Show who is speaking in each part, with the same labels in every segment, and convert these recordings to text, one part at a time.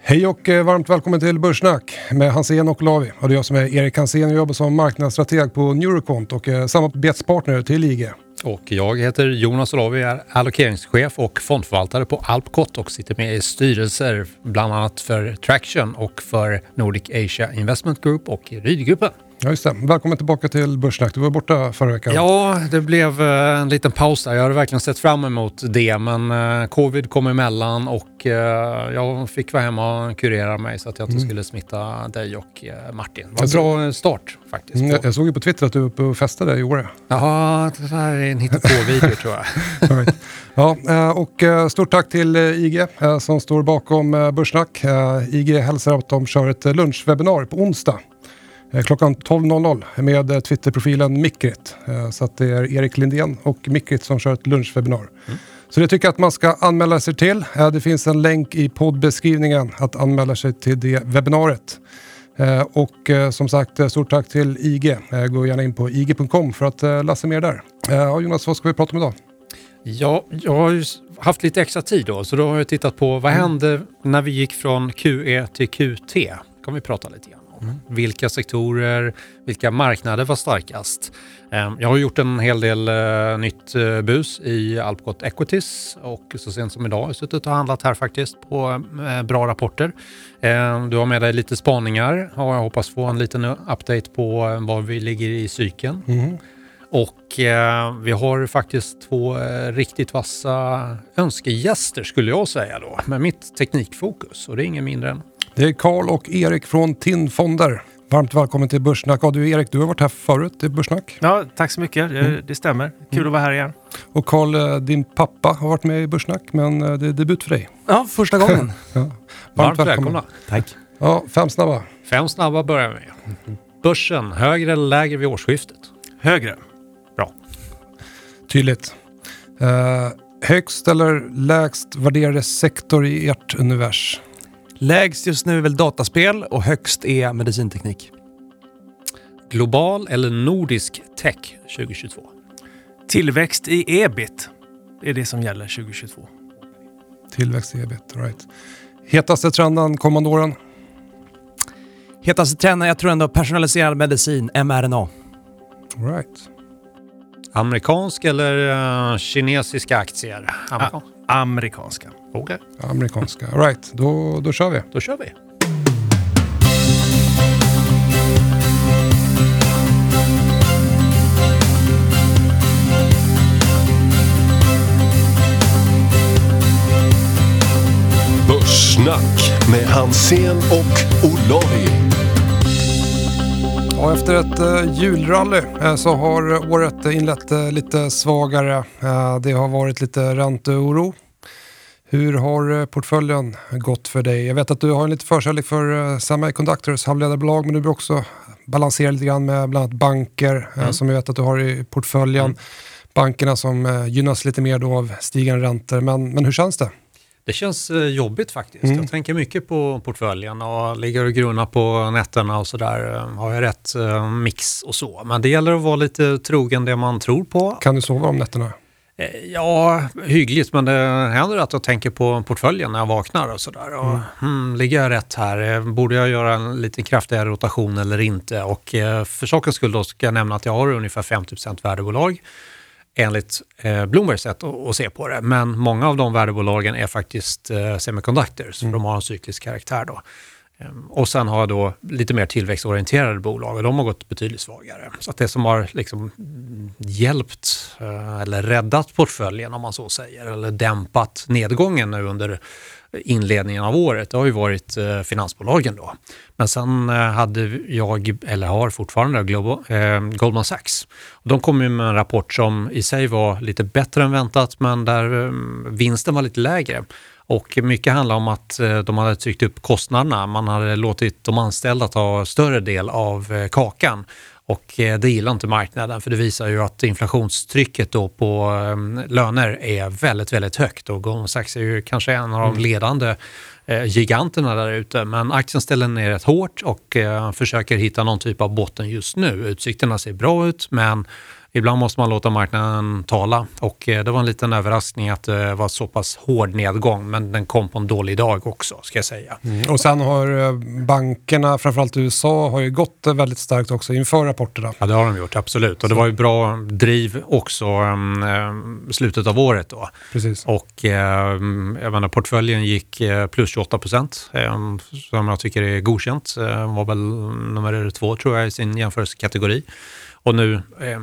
Speaker 1: Hej och eh, varmt välkommen till Börssnack med Hansen och Lavi. Och det är jag som är Erik Hansen och jobbar som marknadsstrateg på Neurocont och eh, samarbetspartner till IG.
Speaker 2: Och jag heter Jonas Olavi, är allokeringschef och fondförvaltare på Alpcot och sitter med i styrelser bland annat för Traction och för Nordic Asia Investment Group och Rydgruppen.
Speaker 1: Ja, just det. Välkommen tillbaka till Börssnack. Du var borta förra veckan.
Speaker 2: Ja, det blev eh, en liten paus där. Jag hade verkligen sett fram emot det, men eh, covid kom emellan och eh, jag fick vara hemma och kurera mig så att jag inte
Speaker 1: Mm.
Speaker 2: skulle smitta dig och Martin. Det var en bra start faktiskt.
Speaker 1: Mm, jag, såg ju på Twitter att du var uppe och festade i Åre.
Speaker 2: Ja, det här är en hittepå-video tror jag.
Speaker 1: Right. Ja, och stort tack till IG som står bakom Börssnack. IG hälsar att de kör ett lunchwebbinar på onsdag klockan 12.00 med eh, Twitterprofilen Mikrit. Eh, Så att det är Erik Lindén och Mikrit som kör ett lunchwebbinar. Så det tycker jag att man ska anmäla sig till. Eh, Det finns en länk i poddbeskrivningen att anmäla sig till det webbinariet. Eh, Och eh, som sagt, eh, stort tack till IG. Eh, Gå gärna in på ig.com för att eh, läsa mer där. Eh, Ja, Jonas, vad ska vi prata om idag?
Speaker 2: Ja, jag har haft lite extra tid då, så då har jag tittat på vad hände när vi gick från QE till QT? kan vi prata lite grann. Vilka sektorer, vilka marknader var starkast? Ehm, jag har gjort en hel del eh, nytt eh, bus i Alpcot Equities och så sent som idag har jag suttit och handlat här faktiskt på eh, bra rapporter. Ehm, du har med dig lite spaningar och jag hoppas få en liten update på var vi ligger i cykeln.
Speaker 1: Mm.
Speaker 2: Och eh, vi har faktiskt två eh, riktigt vassa önskegäster skulle jag säga då, med mitt teknikfokus. Och det är ingen mindre än...
Speaker 1: Det är Karl och Erik från TIN Fonder. Varmt välkommen till Börssnack. Ja, du Erik, du har varit här förut i Börssnack.
Speaker 3: Ja, tack så mycket. Det,
Speaker 1: Mm.
Speaker 3: det stämmer. Kul att vara här igen.
Speaker 1: Och Karl, eh, din pappa har varit med i Börssnack, men eh, det är debut för dig.
Speaker 4: Ja, första gången.
Speaker 1: Ja.
Speaker 2: Varmt välkomna.
Speaker 4: Tack.
Speaker 1: Ja, fem snabba.
Speaker 2: Fem snabba börjar vi med. Börsen, högre eller lägre vid årsskiftet?
Speaker 3: Högre.
Speaker 1: Tydligt. Eh, högst eller lägst värderade sektor i ert univers?
Speaker 4: Lägst just nu är väl dataspel och högst är medicinteknik.
Speaker 2: Global eller nordisk tech 2022?
Speaker 3: Tillväxt i ebit är det som gäller 2022.
Speaker 1: Tillväxt i ebit, right. Hetaste trenden kommande åren?
Speaker 4: Hetaste trenden, jag tror ändå personaliserad medicin, mRNA.
Speaker 1: All right.
Speaker 2: Amerikansk eller eh, kinesiska aktier? Amerikan.
Speaker 3: Amerikanska.
Speaker 2: Okej,
Speaker 1: Amerikanska. All right, då, då kör vi.
Speaker 2: då kör vi.
Speaker 5: Börssnack med Hansén och Olavi.
Speaker 1: Ja, efter ett eh, julrally eh, så har året inlett eh, lite svagare. Eh, det har varit lite ränteoro. Hur har eh, portföljen gått för dig? Jag vet att du har en lite förkärlek för eh, semiconductors, halvledarbolag, men du vill också balansera lite grann med bland annat banker eh, som jag vet att du har i portföljen. Bankerna som eh, gynnas lite mer då av stigande räntor. Men, men hur känns det?
Speaker 2: Det känns eh, jobbigt faktiskt.
Speaker 1: Mm.
Speaker 2: Jag tänker mycket på portföljen och ligger och grunnar på nätterna och sådär. Eh, Har jag rätt eh, mix och så. Men det gäller att vara lite trogen det man tror på.
Speaker 1: Kan du sova om nätterna?
Speaker 2: Ja, hyggligt, men det händer att jag tänker på portföljen när jag vaknar och sådär. Och, hmm, ligger jag rätt här? Borde jag göra en lite kraftigare rotation eller inte? Och för sakens skull då ska jag nämna att jag har ungefär 50 värdebolag enligt eh, Bloombergs sätt att, se på det. Men många av de värdebolagen är faktiskt eh, semiconductors, för de har en cyklisk karaktär då. Ehm, Och sen har jag då lite mer tillväxtorienterade bolag och de har gått betydligt svagare. Så att det som har liksom mm, hjälpt eh, eller räddat portföljen om man så säger, eller dämpat nedgången nu under inledningen av året, det har ju varit eh, finansbolagen då. Men sen eh, hade jag, eller har fortfarande, Global, eh, Goldman Sachs. Och de kom ju med en rapport som i sig var lite bättre än väntat, men där eh, vinsten var lite lägre. Och mycket handlar om att eh, de hade tryckt upp kostnaderna. Man hade låtit de anställda ta större del av eh, kakan. Och eh, det gillar inte marknaden för det visar ju att inflationstrycket då på eh, löner är väldigt, väldigt högt och Goldman Sachs är ju kanske en av de ledande eh, giganterna där ute. Men aktien ställer ner rätt hårt och försöker hitta någon typ av botten just nu. Utsikterna ser bra ut men ibland måste man låta marknaden tala och eh, det var en liten överraskning att det var så pass hård nedgång, men den kom på en dålig dag också, ska jag säga.
Speaker 1: Mm. Och sen har eh, bankerna, framförallt i USA, har ju gått väldigt starkt också inför rapporterna.
Speaker 2: Ja, det har de gjort, absolut. Och det var ju bra driv också um, slutet av året då.
Speaker 1: Precis.
Speaker 2: Och um, jag menar, portföljen gick plus 28 procent, um, som jag tycker är godkänt. Var väl nummer två, tror jag, i sin jämförelsekategori. Och nu eh,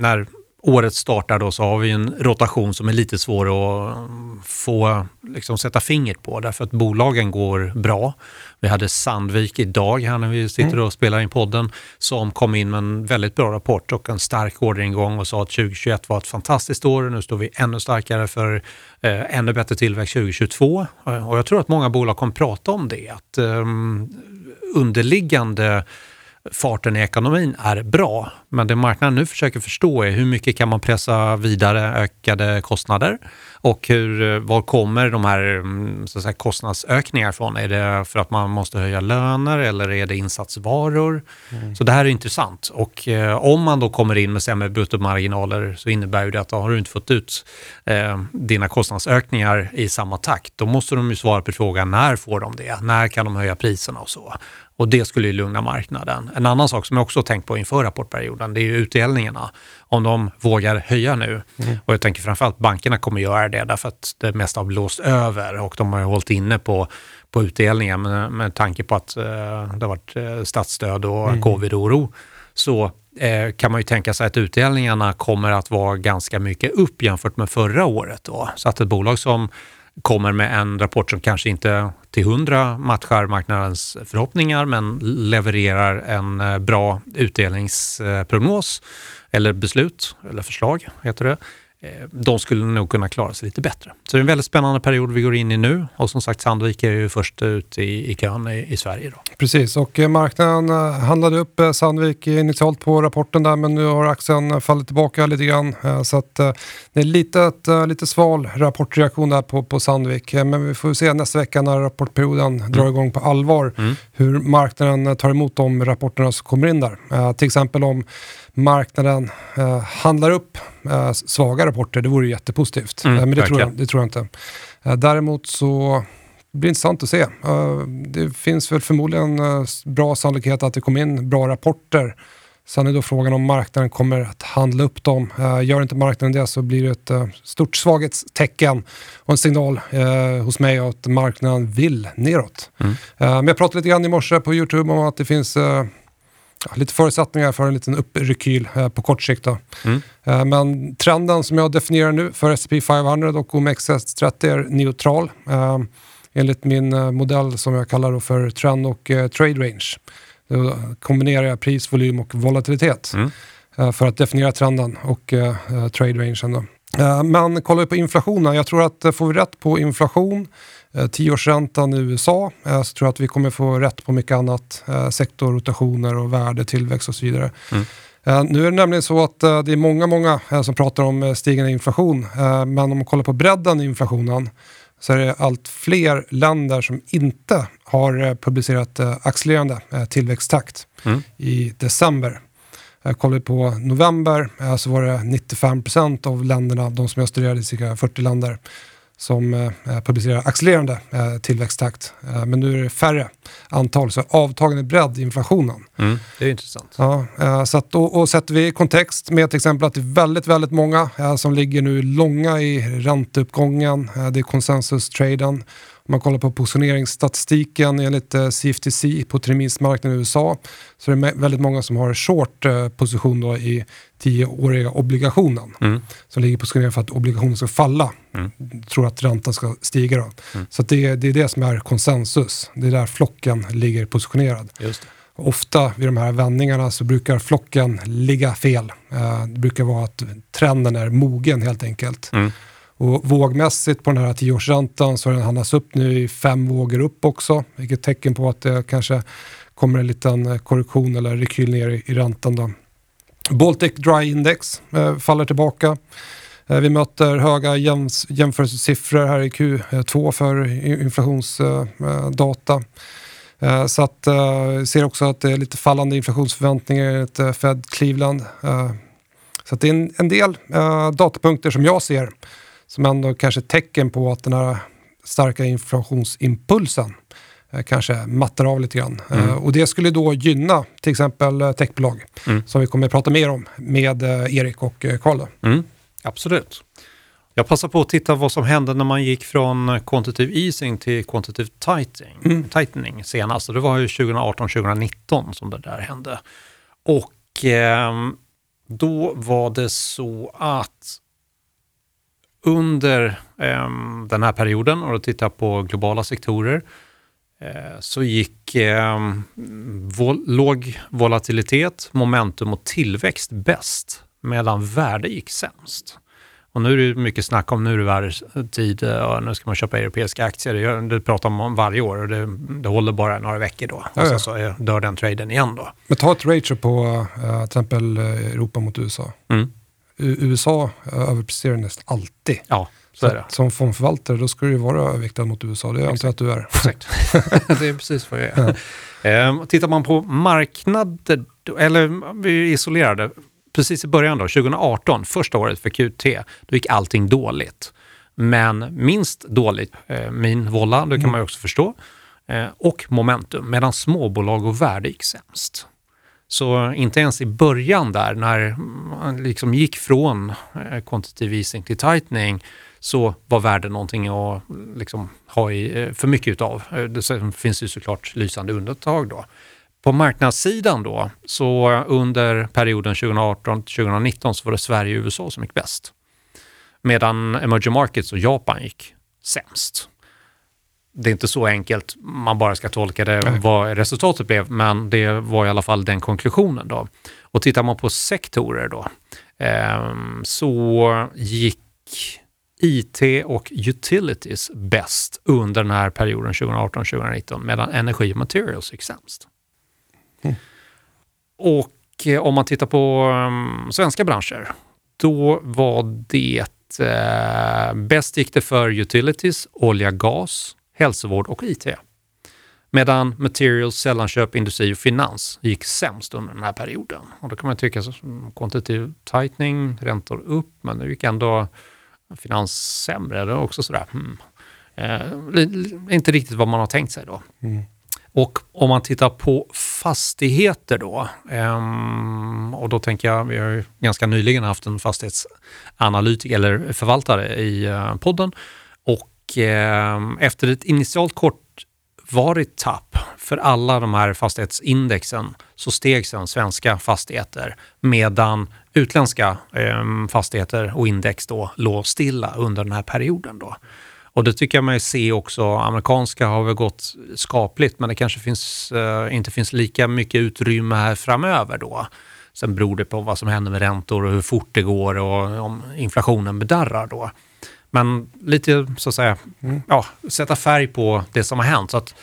Speaker 2: när året startar då så har vi en rotation som är lite svår att få liksom, sätta fingret på därför att bolagen går bra. Vi hade Sandvik idag här när vi sitter och spelar in podden som kom in med en väldigt bra rapport och en stark orderingång och sa att 2021 var ett fantastiskt år och nu står vi ännu starkare för eh, ännu bättre tillväxt 2022. Och jag tror att många bolag kommer prata om det, att eh, underliggande farten i ekonomin är bra. Men det marknaden nu försöker förstå är hur mycket kan man pressa vidare ökade kostnader och hur, var kommer de här mm, så att säga, kostnadsökningar från? Är det för att man måste höja löner eller är det insatsvaror? Mm. Så det här är intressant och eh, om man då kommer in med sämre bruttomarginaler så innebär det att då har du inte fått ut eh, dina kostnadsökningar i samma takt. Då måste de ju svara på frågan när får de det? När kan de höja priserna och så? Och det skulle ju lugna marknaden. En annan sak som jag också tänkt på inför rapportperioden, det är ju utdelningarna. Om de vågar höja nu. Mm. Och jag tänker framförallt bankerna kommer göra det därför att det mesta har blåst över och de har ju hållit inne på, på utdelningen med, med tanke på att eh, det har varit eh, statsstöd och mm. covid-oro. Så eh, kan man ju tänka sig att utdelningarna kommer att vara ganska mycket upp jämfört med förra året. Då. Så att ett bolag som kommer med en rapport som kanske inte till hundra matchar marknadens förhoppningar men levererar en eh, bra utdelningsprognos eh, eller beslut, eller förslag heter det, de skulle nog kunna klara sig lite bättre. Så det är en väldigt spännande period vi går in i nu och som sagt Sandvik är ju först ut i, i kön i, i Sverige. Då.
Speaker 1: Precis, och eh, marknaden eh, handlade upp Sandvik initialt på rapporten där men nu har aktien fallit tillbaka lite grann. Så att det är lite, lite sval rapportreaktion där på, på Sandvik. Men vi får se nästa vecka när rapportperioden mm. drar igång på allvar mm. hur marknaden tar emot de rapporterna som kommer in där. Till exempel om marknaden eh, handlar upp eh, svaga rapporter, det vore jättepositivt. Mm, eh, men det tror, jag, det tror jag inte. Eh, däremot så det blir intressant att se. Eh, det finns väl förmodligen bra sannolikhet att det kommer in bra rapporter. Sen är då frågan om marknaden kommer att handla upp dem. Gör inte marknaden det så blir det ett stort svaghetstecken och en signal hos mig att marknaden vill neråt. Mm. Men jag pratade lite grann i morse på Youtube om att det finns ja, lite förutsättningar för en liten upprekyl eh, på kort sikt. Mm. Eh, men trenden som jag definierar nu för S&P 500 och OMXS30 är neutral. Eh, enligt min eh, modell som jag kallar för trend och eh, trade range. Då kombinerar jag pris, volym och volatilitet mm. Eh, för att definiera trenden och trade rangen. Men kollar vi på inflationen, jag tror att får vi rätt på inflation tioårsräntan i USA eh, så tror jag att vi kommer få rätt på mycket annat. Eh, sektorrotationer och värdetillväxt och så vidare. Mm. Nu är det nämligen så att det är många, många som pratar om stigande inflation. Men om man kollar på bredden i inflationen så är det allt fler länder som inte har publicerat accelererande tillväxttakt mm. i december. Kollar vi på november så var det 95% av länderna, de som jag studerade, cirka 40 länder, som eh, publicerar accelererande eh, tillväxttakt. Eh, men nu är det färre antal, så avtagande bredd i inflationen.
Speaker 2: Mm, det är intressant.
Speaker 1: Ja, eh, så att, och, och sätter vi i kontext med till exempel att det är väldigt, väldigt många eh, som ligger nu långa i ränteuppgången. Eh, det är konsensus-traden om man kollar på positioneringsstatistiken enligt CFTC på terminsmarknaden i USA så är det väldigt många som har short eh, position då i tioåriga obligationen. Mm. Som ligger positionerade för att obligationen ska falla. Mm. Tror att räntan ska stiga då. Mm. Så det, det är det som är konsensus. Det är där flocken ligger positionerad. Ofta vid de här vändningarna så brukar flocken ligga fel. Eh, det brukar vara att trenden är mogen helt enkelt. Mm. Och vågmässigt på den här tioårsräntan så har den handlats upp nu i fem vågor upp också, vilket tecken på att det kanske kommer en liten eh, korrektion eller rekyl ner i, i räntan. Då. Baltic Dry Index eh, faller tillbaka. Eh, vi möter höga jäms, jämförelsesiffror här i Q2 för inflationsdata. Eh, eh, eh, så att, eh, ser också att det är lite fallande inflationsförväntningar enligt Fed Cleveland Så att det är en, en del eh, datapunkter som jag ser som ändå kanske är tecken på att den här starka inflationsimpulsen eh, kanske mattar av lite grann.
Speaker 2: Mm.
Speaker 1: Eh, och det skulle då gynna till exempel eh, techbolag
Speaker 2: Mm.
Speaker 1: som vi kommer att prata mer om med eh, Erik och eh, Karl.
Speaker 2: Mm, absolut. Jag passar på att titta vad som hände när man gick från quantitative easing till quantitative tightening,
Speaker 1: Mm.
Speaker 2: tightening senast. Och det var ju 2018-2019 som det där hände. Och ehm, då var det så att under ehm, den här perioden, och då tittar på globala sektorer, eh, så gick ehm, vol- låg volatilitet, momentum och tillväxt bäst, medan värde gick sämst. Och nu är det mycket snack om nu är det värdetid eh, och nu ska man köpa europeiska aktier. Det, det pratar man om varje år och det, det håller bara några veckor då. Och sen så är- dör den traden igen då.
Speaker 1: Men ta ett ratio på eh, till exempel eh, Europa mot USA.
Speaker 2: Mm.
Speaker 1: USA överpresterar nästan alltid.
Speaker 2: Ja, så är det.
Speaker 1: att Som fondförvaltare då ska du ju vara överviktad mot USA. Det antar jag att du är.
Speaker 2: Exakt. det är precis vad jag är. Eh, tittar man på marknader, eller vi isolerade, precis i början då, 2018, första året för QT, då gick allting dåligt. Men minst dåligt, eh, min volla, det kan man ju också förstå, eh, och momentum, medan småbolag och värde gick sämst. Så inte ens i början där, när man liksom gick från eh, quantitative easing till tightening, så var värde någonting att liksom ha i, eh, för mycket utav. Eh, det sen finns ju såklart lysande undantag då. På marknadssidan då, så under perioden 2018-2019 så var det Sverige och USA som gick bäst. Medan emerging markets och Japan gick sämst. Det är inte så enkelt man bara ska tolka det vad resultatet blev, men det var i alla fall den konklusionen då. Och tittar man på sektorer då, ehm, så gick IT och utilities bäst under den här perioden 2018-2019 medan energi och materials gick sämst. Och eh, om man tittar på um, svenska branscher, då var det eh, bäst gick det för utilities, olja, gas, hälsovård och IT. Medan materials, sällanköp, industri och finans gick sämst under den här perioden. Och då kan man tycka mm, quantitative tightening, räntor upp, men det gick ändå finans sämre. Det är också sådär, hmm. eh, inte riktigt vad man har tänkt sig då. Och om man tittar på fastigheter då, ehm, och då tänker jag, vi har ju ganska nyligen haft en fastighetsanalytiker eller förvaltare i eh, podden och efter ett initialt kortvarigt tapp för alla de här fastighetsindexen så steg sen svenska fastigheter medan utländska ehm, fastigheter och index då låg stilla under den här perioden då. Och det tycker jag mig se också, amerikanska har väl gått skapligt men det kanske finns, eh, inte finns lika mycket utrymme här framöver då. Sen beror det på vad som händer med räntor och hur fort det går och om inflationen bedarrar då. Men lite så att säga, ja, sätta färg på det som har hänt. Så att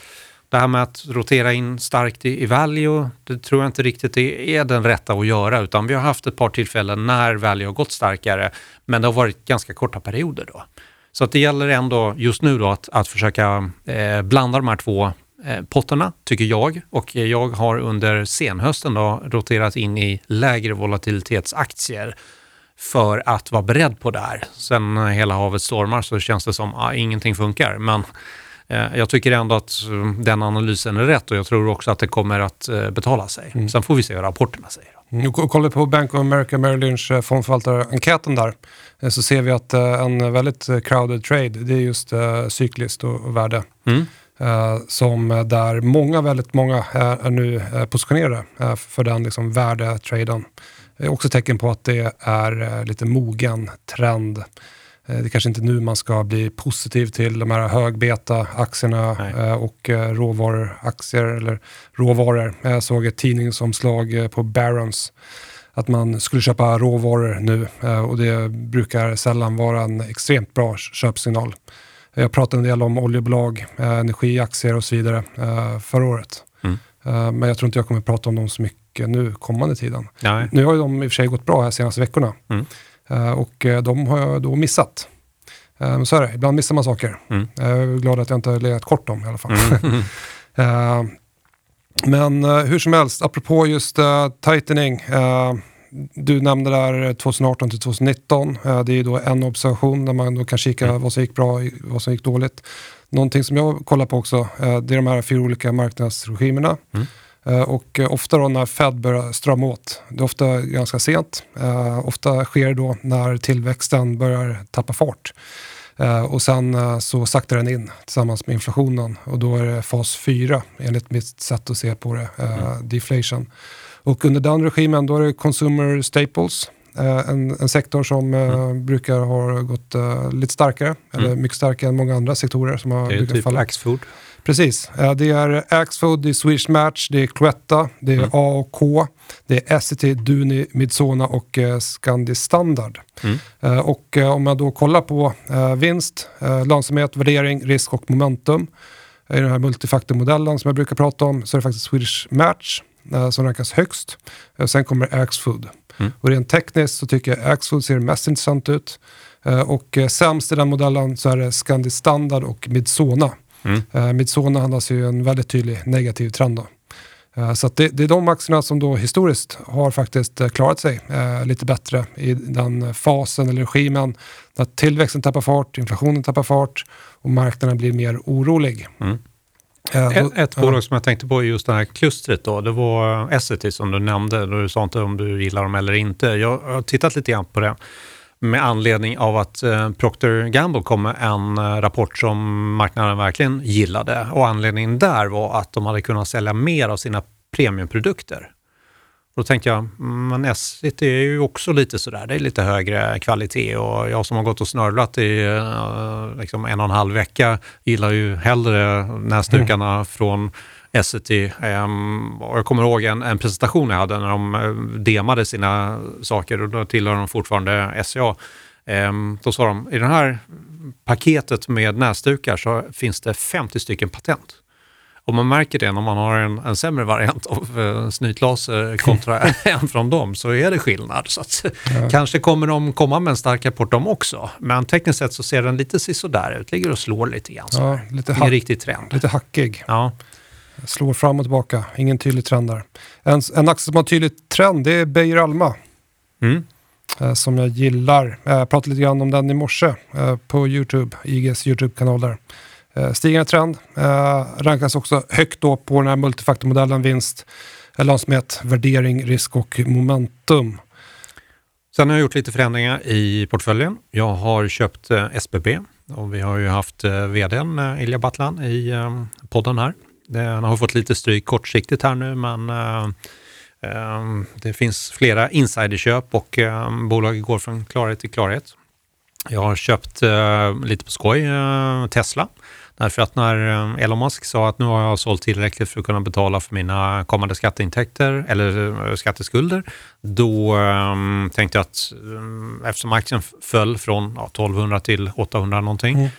Speaker 2: det här med att rotera in starkt i, i value, det tror jag inte riktigt är, är den rätta att göra. Utan vi har haft ett par tillfällen när value har gått starkare, men det har varit ganska korta perioder då. Så att det gäller ändå just nu då att, att försöka eh, blanda de här två eh, potterna, tycker jag. Och jag har under senhösten då roterat in i lägre volatilitetsaktier för att vara beredd på det här. Sen eh, hela havet stormar så känns det som att ah, ingenting funkar. Men eh, jag tycker ändå att eh, den analysen är rätt och jag tror också att det kommer att eh, betala sig. Sen får vi se vad rapporterna säger.
Speaker 1: Mm, Kollar på Bank of America Merrill Lynch eh, fondförvaltarenkäten där så ser vi att en väldigt crowded trade det är just cykliskt och, värde.
Speaker 2: Mm.
Speaker 1: Som där många, väldigt många är, nu positionerade för den liksom, värdetraden. Är också tecken på att det är eh, lite mogen trend. Eh, Det är kanske inte nu man ska bli positiv till de här högbeta-aktierna
Speaker 2: Nej.
Speaker 1: eh, och eh, råvaruaktier eller råvaror. Jag såg ett tidningsomslag eh, på Barons att man skulle köpa råvaror nu eh, och det brukar sällan vara en extremt bra köpsignal. Jag pratade en del om oljebolag, eh, energiaktier och så vidare eh, förra året. Eh, Men jag tror inte jag kommer prata om dem så mycket nu kommande tiden.
Speaker 2: Nej.
Speaker 1: Nu har ju de i och för sig gått bra här senaste veckorna.
Speaker 2: Mm.
Speaker 1: Eh, Och eh, de har jag då missat. Men så är det, ibland missar man saker.
Speaker 2: Mm.
Speaker 1: Jag är glad att jag inte har legat kort dem i alla fall.
Speaker 2: Mm.
Speaker 1: Men hur som helst, apropå just tightening. du nämnde där 2018 till 2019. Eh, det är ju då en observation där man då kan kika
Speaker 2: Mm.
Speaker 1: vad som gick bra och vad som gick dåligt. Någonting som jag kollar på också, eh, det är de här fyra olika marknadsregimerna.
Speaker 2: Mm.
Speaker 1: Eh, Och eh, ofta då när Fed börjar strama åt, det är ofta ganska sent. Ofta sker det då när tillväxten börjar tappa fart. Och sen så saktar den in tillsammans med inflationen och då är det fas 4 enligt mitt sätt att se på det, eh, deflation. Och under den regimen då är det consumer staples, en, en sektor som eh, brukar ha gått eh, lite starkare, eller mycket starkare än många andra sektorer som har brukat
Speaker 2: typ
Speaker 1: falla.
Speaker 2: Axfood.
Speaker 1: Precis. Eh, Det är Axfood, det är Swedish Match, det är Cloetta, det är A och K, det är Essity, Duni, Midsona och eh, Scandi Standard. Eh, Och eh, om jag då kollar på eh, vinst, eh, lönsamhet, värdering, risk och momentum i den här multifaktormodellen som jag brukar prata om så är det faktiskt Swedish Match eh, som rankas högst. Eh, Sen kommer Axfood. Och rent tekniskt så tycker jag Axfood ser mest intressant ut. Eh, Och eh, sämst i den modellen så är det Scandi Standard och Midsona. Eh, Midsona handlas ju en väldigt tydlig negativ trend. Då. Så det, det är de aktierna som då historiskt har faktiskt klarat sig eh, lite bättre i den fasen eller regimen när tillväxten tappar fart, inflationen tappar fart och marknaden blir mer orolig. Då-
Speaker 2: Ett, ett
Speaker 1: ja.
Speaker 2: bolag som jag tänkte på i just det här klustret då, det var Essity som du nämnde. Du sa inte om du gillar dem eller inte. Jag har tittat lite grann på det med anledning av att eh, Procter Gamble kom med en eh, rapport som marknaden verkligen gillade. Och anledningen där var att de hade kunnat sälja mer av sina premiumprodukter. Då tänkte jag, mm, men Essity är ju också lite sådär, det är lite högre kvalitet och jag som har gått och snörvlat i eh, liksom en och en halv vecka gillar ju hellre näsdukarna från Essity. Ehm, jag kommer ihåg en, en presentation jag hade när de eh, demade sina saker och då tillhör de fortfarande SCA. Ehm, då sa de, i det här paketet med näsdukar så finns det 50 stycken patent. Och man märker det när man har en, en sämre variant av eh, snytlaser kontra en från dem så är det skillnad. Så att, Kanske kommer de komma med en stark rapport de också. Men tekniskt sett så ser den lite sisådär ut, ligger och slår lite grann. Så
Speaker 1: Ja, lite,
Speaker 2: Ingen riktig trend.
Speaker 1: lite hackig.
Speaker 2: Ja.
Speaker 1: Slår fram och tillbaka, ingen tydlig trend där. En, en aktie som har tydlig trend det är Beijer Alma.
Speaker 2: Mm.
Speaker 1: eh, som jag gillar. Jag pratade lite grann om den i morse eh, på YouTube, IGs YouTube-kanal där. Eh, stigande trend, eh, rankas också högt då på den här multifaktormodellen vinst, eh, lönsamhet, värdering, risk och momentum.
Speaker 2: Sen har jag gjort lite förändringar i portföljen. Jag har köpt eh, SBB och vi har ju haft eh, vdn eh, Ilja Battlan i eh, podden här. Den har fått lite stryk kortsiktigt här nu men eh, eh, det finns flera insiderköp och eh, bolaget går från klarhet till klarhet. Jag har köpt eh, lite på skoj eh, Tesla. Därför att när eh, Elon Musk sa att nu har jag sålt tillräckligt för att kunna betala för mina kommande skatteintäkter eller eh, skatteskulder, då ehm, tänkte jag att ehm, eftersom aktien föll från ja, 1200 till 800 någonting, mm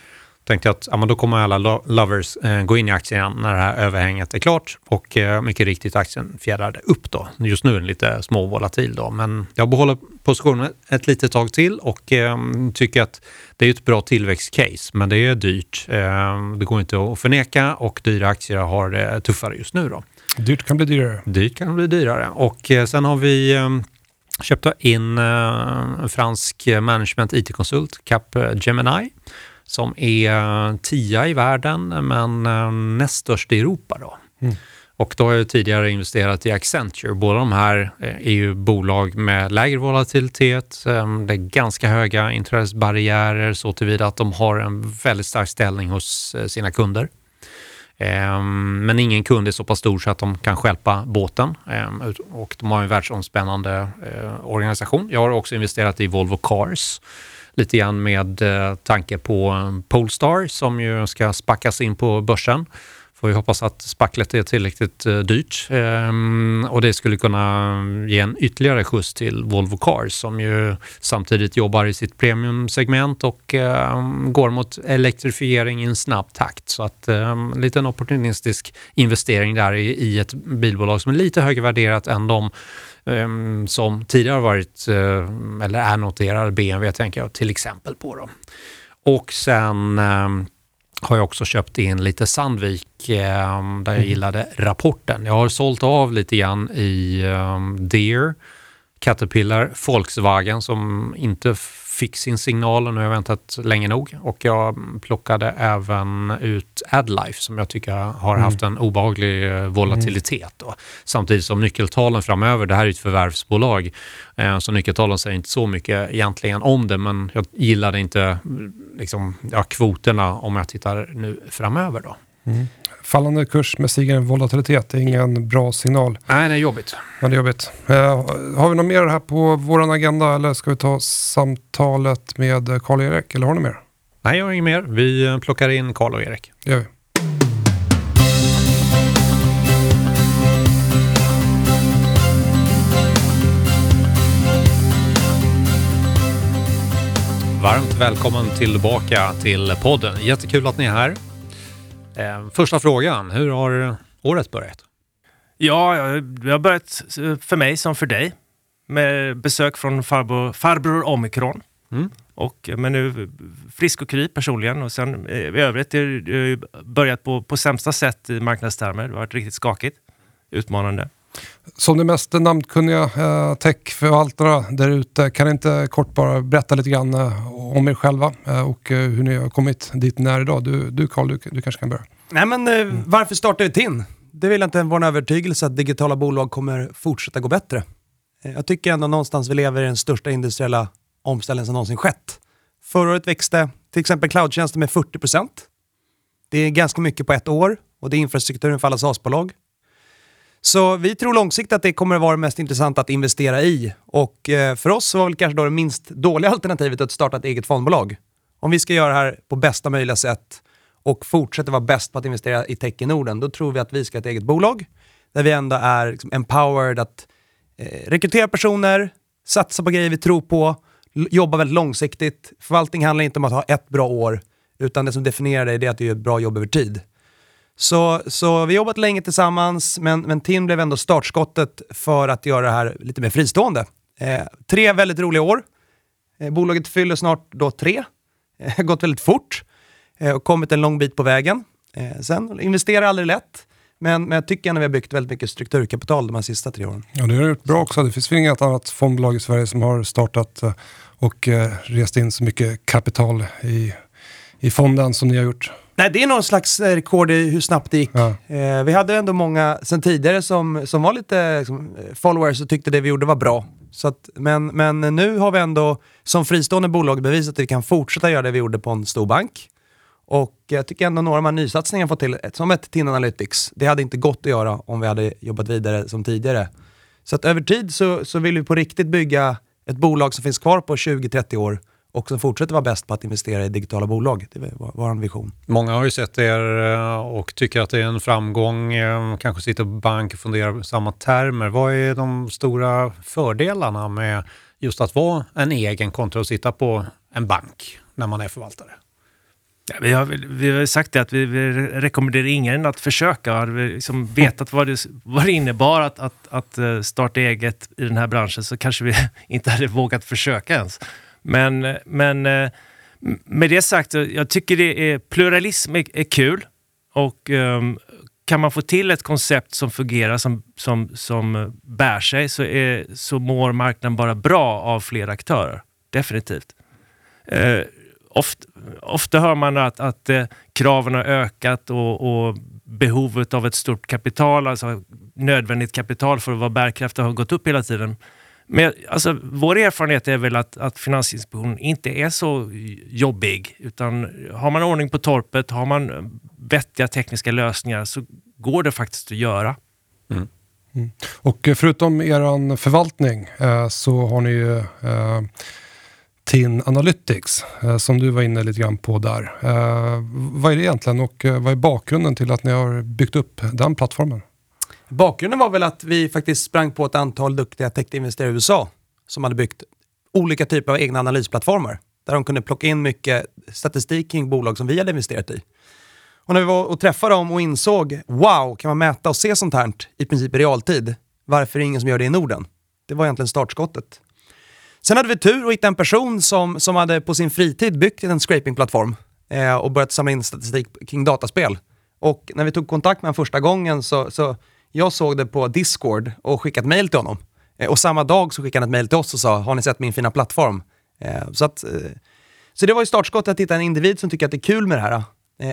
Speaker 2: tänkte jag att ja, men då kommer alla lo- lovers eh, gå in i aktien igen när det här överhänget är klart och eh, mycket riktigt aktien fjädrade upp då. Just nu är den lite småvolatil då, men jag behåller positionen ett litet tag till och eh, tycker att det är ett bra tillväxtcase, men det är dyrt. Eh, det går inte att förneka och dyra aktier har det tuffare just nu då.
Speaker 1: Dyrt kan bli dyrare.
Speaker 2: Dyrt kan bli dyrare. Och eh, sen har vi eh, köpt in eh, en fransk management IT-konsult, Cap Gemini, som är eh, tia i världen men eh, näst störst i Europa. Då. Och då har jag tidigare investerat i Accenture. Båda de här eh, är ju bolag med lägre volatilitet. Det är ganska höga inträdesbarriärer så tillvida att de har en väldigt stark ställning hos sina kunder. Men ingen kund är så pass stor så att de kan stjälpa båten. Och de har en världsomspännande organisation. Jag har också investerat i Volvo Cars. Lite grann med eh, tanke på eh, Polestar som ju ska spackas in på börsen. Får vi hoppas att spacklet är tillräckligt eh, dyrt. Ehm, och det skulle kunna mm, ge en ytterligare skjuts till Volvo Cars som ju samtidigt jobbar i sitt premiumsegment och ehm, går mot elektrifiering i en snabb takt. Så att en liten opportunistisk investering där i, i ett bilbolag som är lite högre värderat än de som tidigare har varit, eh, eller är noterade, BMW tänker jag till exempel på. Då. Och sen ehm, har jag också köpt in lite Sandvik ehm, där jag gillade rapporten. Jag har sålt av lite grann i Deer Caterpillar, Volkswagen som inte fick sin signal och nu har jag väntat länge nog. Och jag plockade även ut AdLife som jag tycker har
Speaker 1: Mm.
Speaker 2: haft en obehaglig eh, volatilitet. Då. Samtidigt som nyckeltalen framöver, det här är ett förvärvsbolag, eh, så nyckeltalen säger inte så mycket egentligen om det, men jag gillade inte mm, liksom, ja, kvoterna om jag tittar nu framöver. Då.
Speaker 1: Fallande kurs med stigande volatilitet, det är ingen bra signal.
Speaker 2: Nej, det är jobbigt.
Speaker 1: Men det är jobbigt. Eh, har vi något mer här på vår agenda eller ska vi ta samtalet med eh, Karl-Erik? Eller har ni mer?
Speaker 2: Nej, jag har inget mer. Vi plockar in Karl och Erik.
Speaker 1: Det gör vi.
Speaker 2: Varmt välkommen tillbaka till podden. Jättekul att ni är här. Eh, första frågan, hur har året börjat?
Speaker 3: Ja, det har börjat eh, för mig som för dig. Med besök från farbror, farbror Omikron.
Speaker 2: Mm.
Speaker 3: Och, men nu frisk och kry personligen. Och sen eh, i övrigt har det eh, börjat på, på sämsta sätt i marknadstermer. Det har varit riktigt skakigt. Utmanande.
Speaker 1: Som de mest namnkunniga eh, techförvaltarna där ute, kan ni inte kort bara berätta lite grann eh, om er själva eh, och eh, hur ni har kommit dit ni är idag? Du, du Carl, du, du kanske kan börja.
Speaker 4: Nej men eh, varför startar vi TIN? Det är väl inte vår övertygelse att digitala bolag kommer fortsätta gå bättre. Jag tycker ändå någonstans vi lever i den största industriella omställningen som någonsin skett. Förra året växte till exempel cloudtjänster med 40%. Det är ganska mycket på ett år och det är infrastrukturen för alla SaaS-bolag. Så vi tror långsiktigt att det kommer att vara det mest intressanta att investera i. Och eh, för oss var väl kanske då det minst dåliga alternativet att starta ett eget fondbolag. Om vi ska göra det här på bästa möjliga sätt och fortsätta vara bäst på att investera i tech i Norden, då tror vi att vi ska ha ett eget bolag där vi ändå är liksom empowered att eh, rekrytera personer, satsa på grejer vi tror på, jobba väldigt långsiktigt. Förvaltning handlar inte om att ha ett bra år, utan det som definierar det är att du gör ett bra jobb över tid. Så, så vi har jobbat länge tillsammans, men, men Tim blev ändå startskottet för att göra det här lite mer fristående. Eh, tre väldigt roliga år. Eh, bolaget fyller snart då tre. Eh, gått väldigt fort eh, och kommit en lång bit på vägen. Eh, sen, investera är aldrig lätt, men, men jag tycker ändå vi har byggt väldigt mycket strukturkapital de här sista tre åren.
Speaker 1: Ja, det har gjort bra också. Det finns väl inget annat fondbolag i Sverige som har startat eh, och eh, rest in så mycket kapital i, i fonden som ni har gjort.
Speaker 4: Nej, det är någon slags eh, rekord i hur snabbt det gick.
Speaker 1: Ja.
Speaker 4: Eh, vi hade ändå många sen tidigare som, som var lite liksom, followers och tyckte det vi gjorde var bra. Så att, men, men nu har vi ändå som fristående bolag bevisat att vi kan fortsätta göra det vi gjorde på en stor bank. Och jag tycker ändå några av de här nysatsningarna fått till, som ett TIN Analytics, det hade inte gått att göra om vi hade jobbat vidare som tidigare. Så att över tid så, så vill vi på riktigt bygga ett bolag som finns kvar på 20-30 år och som fortsätter vara bäst på att investera i digitala bolag. Det är vår, vision.
Speaker 2: Många har ju sett er eh, och tycker att det är en framgång. eh, Kanske sitter på bank och funderar i samma termer. Vad är de stora fördelarna med just att vara en egen kontra att sitta på en bank när man är förvaltare?
Speaker 3: Ja, vi, har, vi har sagt det att vi, vi rekommenderar ingen att försöka. Vi liksom vetat vad det, vad det innebar att, att, att eh, starta eget i den här branschen så kanske vi inte hade vågat försöka ens. Men, men eh, med det sagt, eh, jag tycker det är, pluralism är, är kul. Och um, kan man få till ett koncept som fungerar, som, som, som eh, bär sig, så, är, så mår marknaden bara bra av fler aktörer. Definitivt. Uh, ofta, ofta hör man att, att uh, kraven har ökat och, och behovet av ett stort kapital, alltså nödvändigt kapital för att vara bärkraftig har gått upp hela tiden. Men alltså, vår erfarenhet är väl att, att Finansinspektionen inte är så jobbig. Utan har man ordning på torpet, har man vettiga tekniska lösningar så går det faktiskt att göra.
Speaker 1: Och eh, förutom er förvaltning eh, så har ni ju eh, TIN Analytics eh, som du var inne lite grann på där. Eh, vad är det egentligen och eh, vad är bakgrunden till att ni har byggt upp den plattformen?
Speaker 4: Bakgrunden var väl att vi faktiskt sprang på ett antal duktiga techinvesterare i USA som hade byggt olika typer av egna analysplattformar där de kunde plocka in mycket statistik kring bolag som vi hade investerat i. Och när vi var och träffade dem och insåg, wow, kan man mäta och se sånt här i princip i realtid? Varför är det ingen som gör det i Norden? Det var egentligen startskottet. Sen hade vi tur och hittade en person som, som hade på sin fritid byggt en scrapingplattform eh, och börjat samla in statistik kring dataspel. Och när vi tog kontakt med honom första gången så, så jag såg det på Discord och skickat mail till honom. Eh, och samma dag så skickade han ett mail till oss och sa, har ni sett min fina plattform? Eh, så, att, eh, så det var ju startskottet att hitta en individ som tycker att det är kul med det här.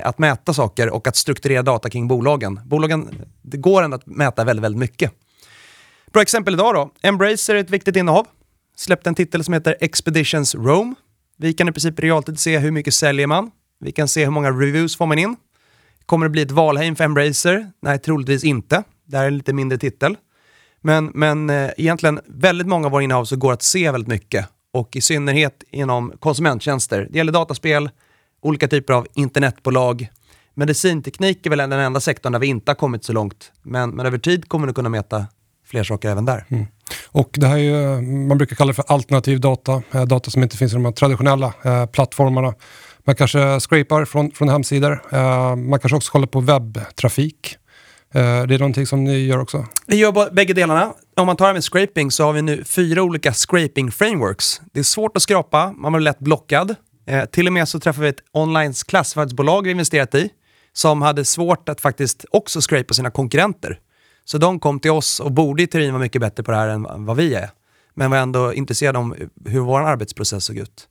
Speaker 4: Att mäta saker och att strukturera data kring bolagen. Bolagen, det går ändå att mäta väldigt, väldigt mycket. Bra exempel idag då. Embracer är ett viktigt innehav. Släppte en titel som heter Expeditions Rome. Vi kan i princip i realtid se hur mycket säljer man. Vi kan se hur många reviews får man in. Kommer det bli ett Valheim för Embracer? Nej, troligtvis inte. Det här är en lite mindre titel. Men, men eh, egentligen väldigt många av våra innehav så går att se väldigt mycket och i synnerhet inom konsumenttjänster. Det gäller dataspel, olika typer av internetbolag. Medicinteknik är väl den enda sektorn där vi inte har kommit så långt. Men, men över tid kommer du kunna mäta fler saker även där. Mm.
Speaker 1: Och det här är ju, man brukar kalla det för alternativ data, eh, data som inte finns i de traditionella eh, plattformarna. Man kanske scrapar från, från hemsidor. Eh, man kanske också kollar på webbtrafik. Eh, det är någonting som ni gör också?
Speaker 4: Vi gör bägge delarna. Om man tar det med scraping så har vi nu fyra olika scraping frameworks. Det är svårt att skrapa, man blir lätt blockad. Eh, till och med så träffade vi ett online klassfärdsbolag vi investerat i som hade svårt att faktiskt också scrapa sina konkurrenter. Så de kom till oss och borde i teorin vara mycket bättre på det här än vad vi är. Men var ändå intresserade om hur vår arbetsprocess såg ut.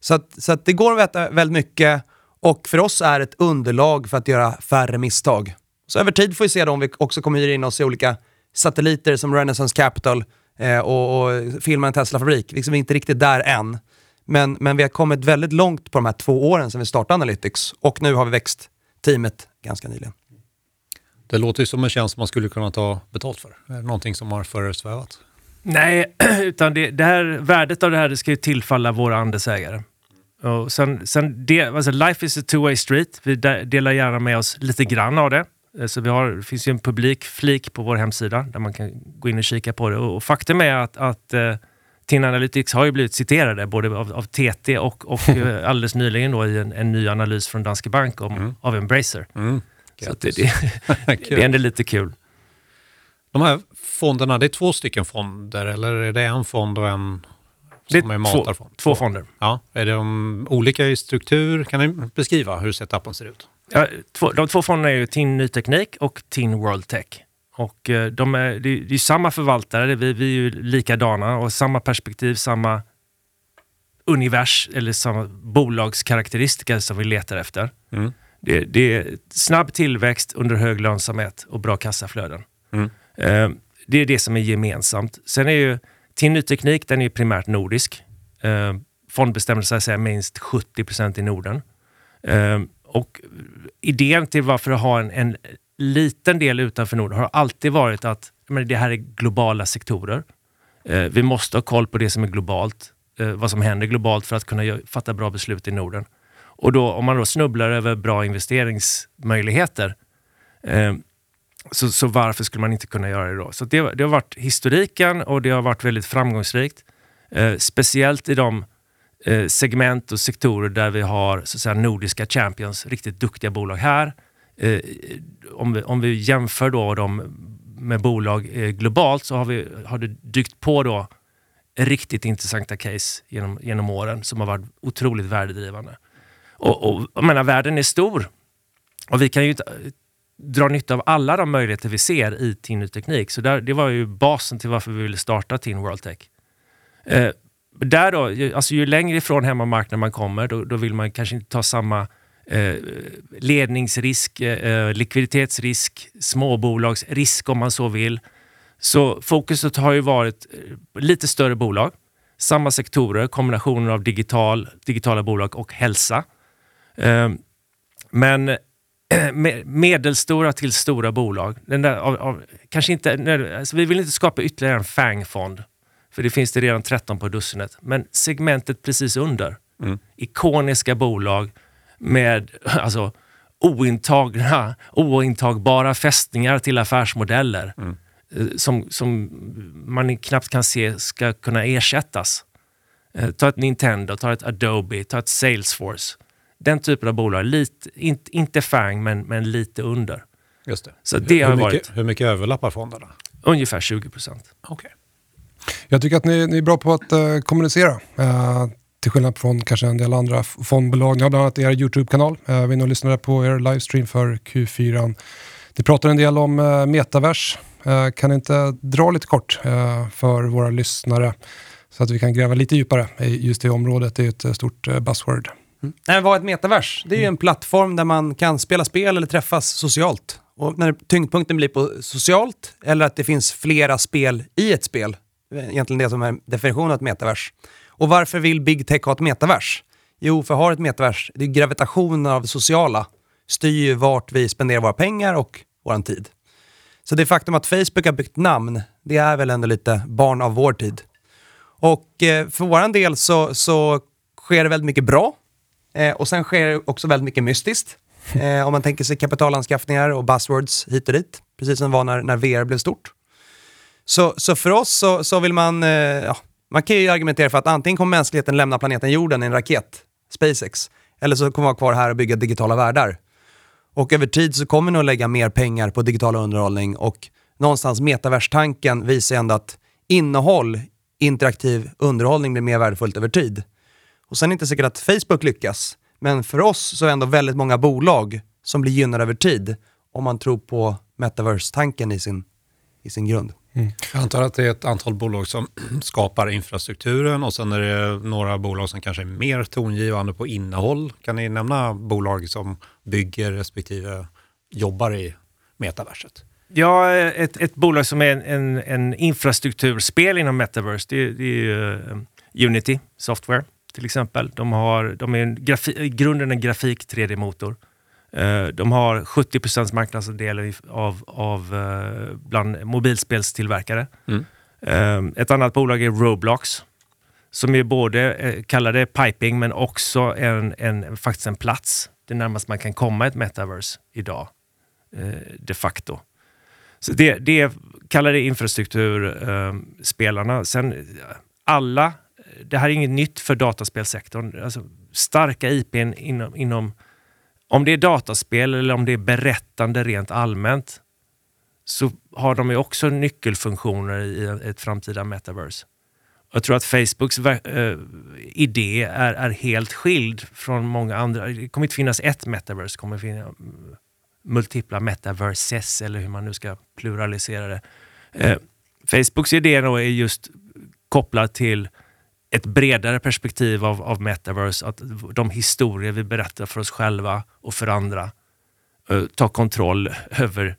Speaker 4: Så, att, så att det går att veta väldigt mycket och för oss är det ett underlag för att göra färre misstag. Så över tid får vi se då om vi också kommer hyra in oss i olika satelliter som Renaissance Capital eh, och, och filma en Tesla-fabrik. Liksom vi är inte riktigt där än. Men, men vi har kommit väldigt långt på de här två åren sedan vi startade Analytics och nu har vi växt teamet ganska nyligen.
Speaker 2: Det låter ju som en tjänst man skulle kunna ta betalt för. Är det någonting som har föresvävat?
Speaker 3: Nej, utan det, det här, värdet av det här det ska ju tillfalla våra andelsägare. Och sen, sen det, alltså life is a two-way street. Vi delar gärna med oss lite grann av det. Eh, så vi har, det finns ju en publik flik på vår hemsida där man kan gå in och kika på det. Och faktum är att, att uh, TIN Analytics har ju blivit citerade både av, av TT och, och uh, alldeles nyligen då i en, en, ny analys från Danske Bank om, mm. av Embracer. Mm. Så det, det, det är ändå lite kul.
Speaker 2: De här fonderna, det är två stycken fonder eller är det en fond och en det är, är
Speaker 3: två, två fonder.
Speaker 2: Ja. Är de olika i struktur? Kan ni beskriva hur setupen ser ut?
Speaker 3: Ja, två, de två fonderna är ju TIN Ny Teknik och TIN World Tech. Och eh, de är, det, är, samma förvaltare, vi, vi är ju likadana och samma perspektiv, samma univers eller samma bolagskaraktäristika som vi letar efter. Mm. Det, det, är snabb tillväxt under hög lönsamhet och bra kassaflöden. Mm. Eh, det är det som är gemensamt. Sen är ju TIN Ny Teknik, den är primärt nordisk. Eh, fondbestämmelser säger minst 70% i Norden. Och idén till varför ha en, en liten del utanför Norden har alltid varit att men det här är globala sektorer. Eh, vi måste ha koll på det som är globalt, eh, vad som händer globalt för att kunna fatta bra beslut i Norden. Och då, om man då snubblar över bra investeringsmöjligheter, eh, så, så, varför skulle man inte kunna göra det då? Så det, det har varit historiken och det har varit väldigt framgångsrikt. Eh, speciellt i de Eh, Eh, segment och sektorer där vi har så att säga, nordiska champions, riktigt duktiga bolag här. Eh, om, vi, om vi jämför då dem med bolag eh, globalt så har, vi, har det dykt på då riktigt intressanta case genom, genom åren som har varit otroligt värdedrivande. Och, och jag menar, världen är stor och vi kan ju dra nytta av alla de möjligheter vi ser i TIN Teknik. Så där, det var ju basen till varför vi ville starta TIN World Tech. Eh, där då, ju, alltså ju längre ifrån hemmamarknaden man kommer, då, då vill man kanske inte ta samma eh, ledningsrisk, eh, eh likviditetsrisk, småbolagsrisk om man så vill. Så fokuset har ju varit eh, lite större bolag, samma sektorer, kombinationer av digital, digitala bolag och hälsa. Eh, men eh, medelstora till stora bolag. Den där, av, av, kanske inte, alltså vi vill inte skapa ytterligare en FANG-fond för det finns det redan 13 på dussinet. Men segmentet precis under. Mm. Ikoniska bolag med alltså, ointagna, ointagbara fästningar till affärsmodeller. Mm. Eh, som, som man knappt kan se ska kunna ersättas. Eh, ta ett Nintendo, ta ett Adobe, ta ett Salesforce. Den typen av bolag, lite, inte, inte FANG men, men lite under.
Speaker 2: Just det. Så det hur, har mycket, varit, hur mycket överlappar fonderna?
Speaker 3: Ungefär 20 procent.
Speaker 2: Okay.
Speaker 1: Jag tycker att ni, ni är bra på att uh, kommunicera. Uh, till skillnad från kanske en del andra fondbolag. Ni har bland annat er YouTube-kanal. Uh, vi inne och lyssnade på er livestream för Q4. Ni pratar en del om uh, metavers. Eh, kan ni inte dra lite kort eh, för våra lyssnare så att vi kan gräva lite djupare i just det området? Det är ett eh, stort eh, buzzword.
Speaker 4: Mm. Nej, vad är ett metavers? Det är ju en plattform där man kan spela spel eller träffas socialt. Och när tyngdpunkten blir på socialt eller att det finns flera spel i ett spel, egentligen det som är definitionen av ett metavers. Och varför vill Big Tech ha ett metavers? Jo, för har ett metavers, det är gravitationen av det sociala, styr ju vart vi spenderar våra pengar och vår tid. Så det faktum att Facebook har byggt namn, det är väl ändå lite barn av vår tid. Och eh, för vår del så, så sker det väldigt mycket bra. Eh, och sen sker det också väldigt mycket mystiskt. Eh, om man tänker sig kapitalanskaffningar och buzzwords hit och dit. Precis som det var när, när VR blev stort. Så, så för oss så, så vill man, eh, ja, man kan ju argumentera för att antingen kommer mänskligheten lämna planeten jorden i en raket, SpaceX, eller så kommer vi vara kvar här och bygga digitala världar. Och över tid så kommer vi nog lägga mer pengar på digital underhållning och någonstans metaverstanken visar ändå att innehåll, interaktiv underhållning blir mer värdefullt över tid. Och sen är det inte säkert att Facebook lyckas, men för oss så är det ändå väldigt många bolag som blir gynnade över tid om man tror på metaverse-tanken i sin, i sin grund.
Speaker 2: Mm. Jag antar att det är ett antal bolag som skapar infrastrukturen och sen är det några bolag som kanske är mer tongivande på innehåll. Kan ni nämna bolag som bygger respektive jobbar i metaverset?
Speaker 3: Ja, ett, ett bolag som är en, en, en infrastrukturspel inom metaverse, det, det är uh, Unity Software till exempel. De, har, de är en grafi, i grunden en grafik 3D-motor. Uh, de har 70 marknadsandel av, av uh, bland mobilspelstillverkare. Mm. Uh, ett annat bolag är Roblox som är både, eh, kallar det piping, men också en, en, faktiskt en plats. Det närmast man kan komma ett metaverse idag, de facto. Så det, det kallar det infrastrukturspelarna. Sen alla det här är inget nytt för dataspelsektorn. Alltså, starka IPn inom, inom, om det är dataspel eller om det är berättande rent allmänt, så har de ju också nyckelfunktioner i ett framtida metaverse. Jag tror att Facebooks äh, idé är, är helt skild från många andra. Det kommer inte finnas ett metaverse, det kommer finnas multipla metaverses eller hur man nu ska pluralisera det. Eh, Facebooks idé då är just kopplad till ett bredare perspektiv av, av metaverse, att de historier vi berättar för oss själva och för andra eh, tar kontroll över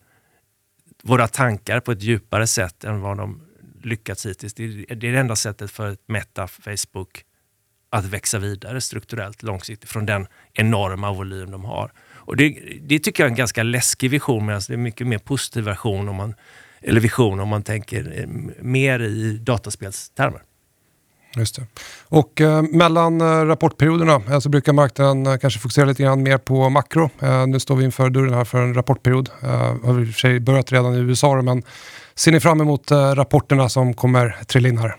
Speaker 3: våra tankar på ett djupare sätt än vad de lyckats hittills. Det är, det är det enda sättet för ett meta, Facebook, att växa vidare strukturellt långsiktigt från den enorma volym de har. Och det, det tycker jag är en ganska läskig vision medan det är en mycket mer positiv version om man, eller vision om man tänker eh, mer i dataspelstermer.
Speaker 1: Just det. Och eh, mellan eh, rapportperioderna eh, så brukar marknaden eh, kanske fokusera lite grann mer på makro. Eh, nu står vi inför dörren här för en rapportperiod. Eh, har i och för sig börjat redan i USA men ser ni fram emot eh, rapporterna som kommer trilla in här?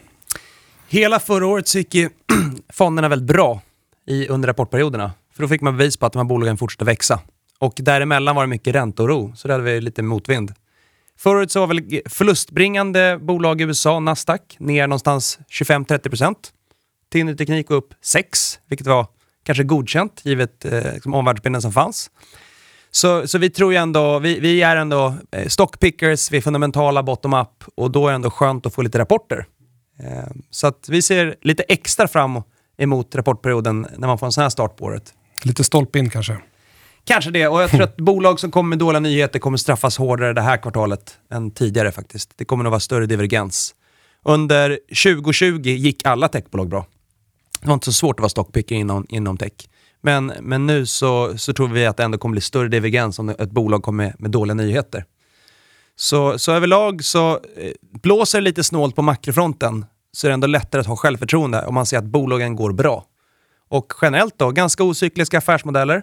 Speaker 4: Hela förra året så gick ju fonderna väldigt bra i, under rapportperioderna. För då fick man bevis på att de här bolagen fortsatte växa. Och däremellan var det mycket ränteoro, så där hade vi lite motvind. Förut så var väl förlustbringande bolag i USA, Nasdaq, ner någonstans 25-30 Tinny Teknik upp 6 vilket var kanske godkänt givet eh, liksom omvärldsbilden som fanns. Så, så vi tror ju ändå, vi, vi är ändå eh, stockpickers, vi är fundamentala bottom-up och då är det ändå skönt att få lite rapporter. Eh, så att vi ser lite extra fram emot rapportperioden när man får en sån här start på året.
Speaker 1: Lite stolpe in kanske?
Speaker 4: Kanske det, och jag tror att bolag som kommer med dåliga nyheter kommer straffas hårdare det här kvartalet än tidigare faktiskt. Det kommer nog vara större divergens. Under 2020 gick alla techbolag bra. Det var inte så svårt att vara stockpicker inom, inom tech. Men, men nu så, så tror vi att det ändå kommer bli större divergens om ett bolag kommer med, med dåliga nyheter. Så, så överlag så eh, blåser det lite snålt på makrofronten så är det ändå lättare att ha självförtroende om man ser att bolagen går bra. Och generellt då, ganska ocykliska affärsmodeller.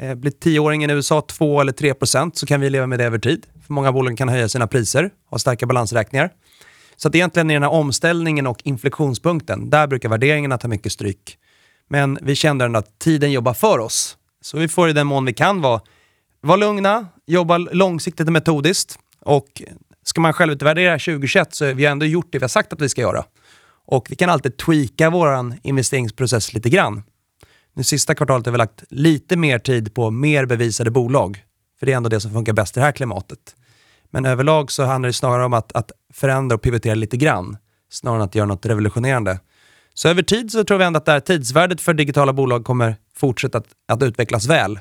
Speaker 4: Eh, blir tioåringen i USA 2 eller 3 procent så kan vi leva med det över tid. För många bolag kan höja sina priser, ha starka balansräkningar. Så att egentligen i den här omställningen och inflektionspunkten, där brukar värderingarna ta mycket stryk. Men vi kände ändå att tiden jobbar för oss. Så vi får i den mån vi kan vara, vara lugna, jobba långsiktigt och metodiskt. Och ska man självutvärdera 2021 så har vi ändå gjort det vi har sagt att vi ska göra. Och vi kan alltid tweaka vår investeringsprocess lite grann. Nu sista kvartalet har vi lagt lite mer tid på mer bevisade bolag. För det är ändå det som funkar bäst i det här klimatet. Men överlag så handlar det snarare om att, att förändra och pivotera lite grann, snarare än att göra något revolutionerande. Så över tid så tror vi ändå att det här tidsvärdet för digitala bolag kommer fortsätta att, att utvecklas väl.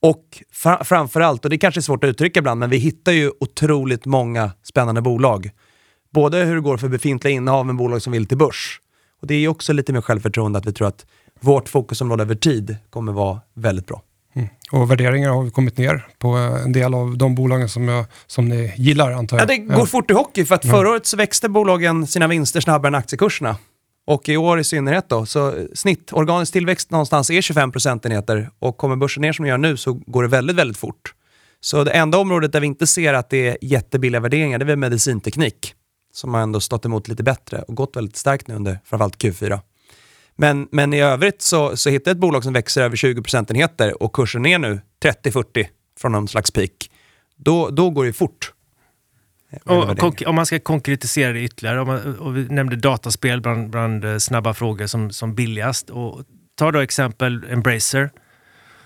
Speaker 4: Och fra, framförallt, och det kanske är svårt att uttrycka ibland, men vi hittar ju otroligt många spännande bolag. Både hur det går för befintliga innehav med bolag som vill till börs. Och det är också lite mer självförtroende att vi tror att vårt fokusområde över tid kommer vara väldigt bra.
Speaker 1: Mm. Och värderingar har kommit ner på en del av de bolagen som, jag, som ni gillar antar jag.
Speaker 4: Ja, det går fort i hockey för att förra året så växte bolagen sina vinster snabbare än aktiekurserna. Och i år i synnerhet då, så snitt organisk tillväxt någonstans är 25 procentenheter och kommer börsen ner som den gör nu så går det väldigt, väldigt fort. Så det enda området där vi inte ser att det är jättebilliga värderingar, det är väl medicinteknik som har ändå stått emot lite bättre och gått väldigt starkt nu under framförallt Q4. Men, men i övrigt så, så hittar jag ett bolag som växer över 20 procentenheter och kursen är nu 30-40 från någon slags peak. Då, då går det fort.
Speaker 3: Och, om man ska konkretisera det ytterligare, om man, och vi nämnde dataspel bland, bland eh, snabba frågor som, som billigast. Och ta då exempel Embracer.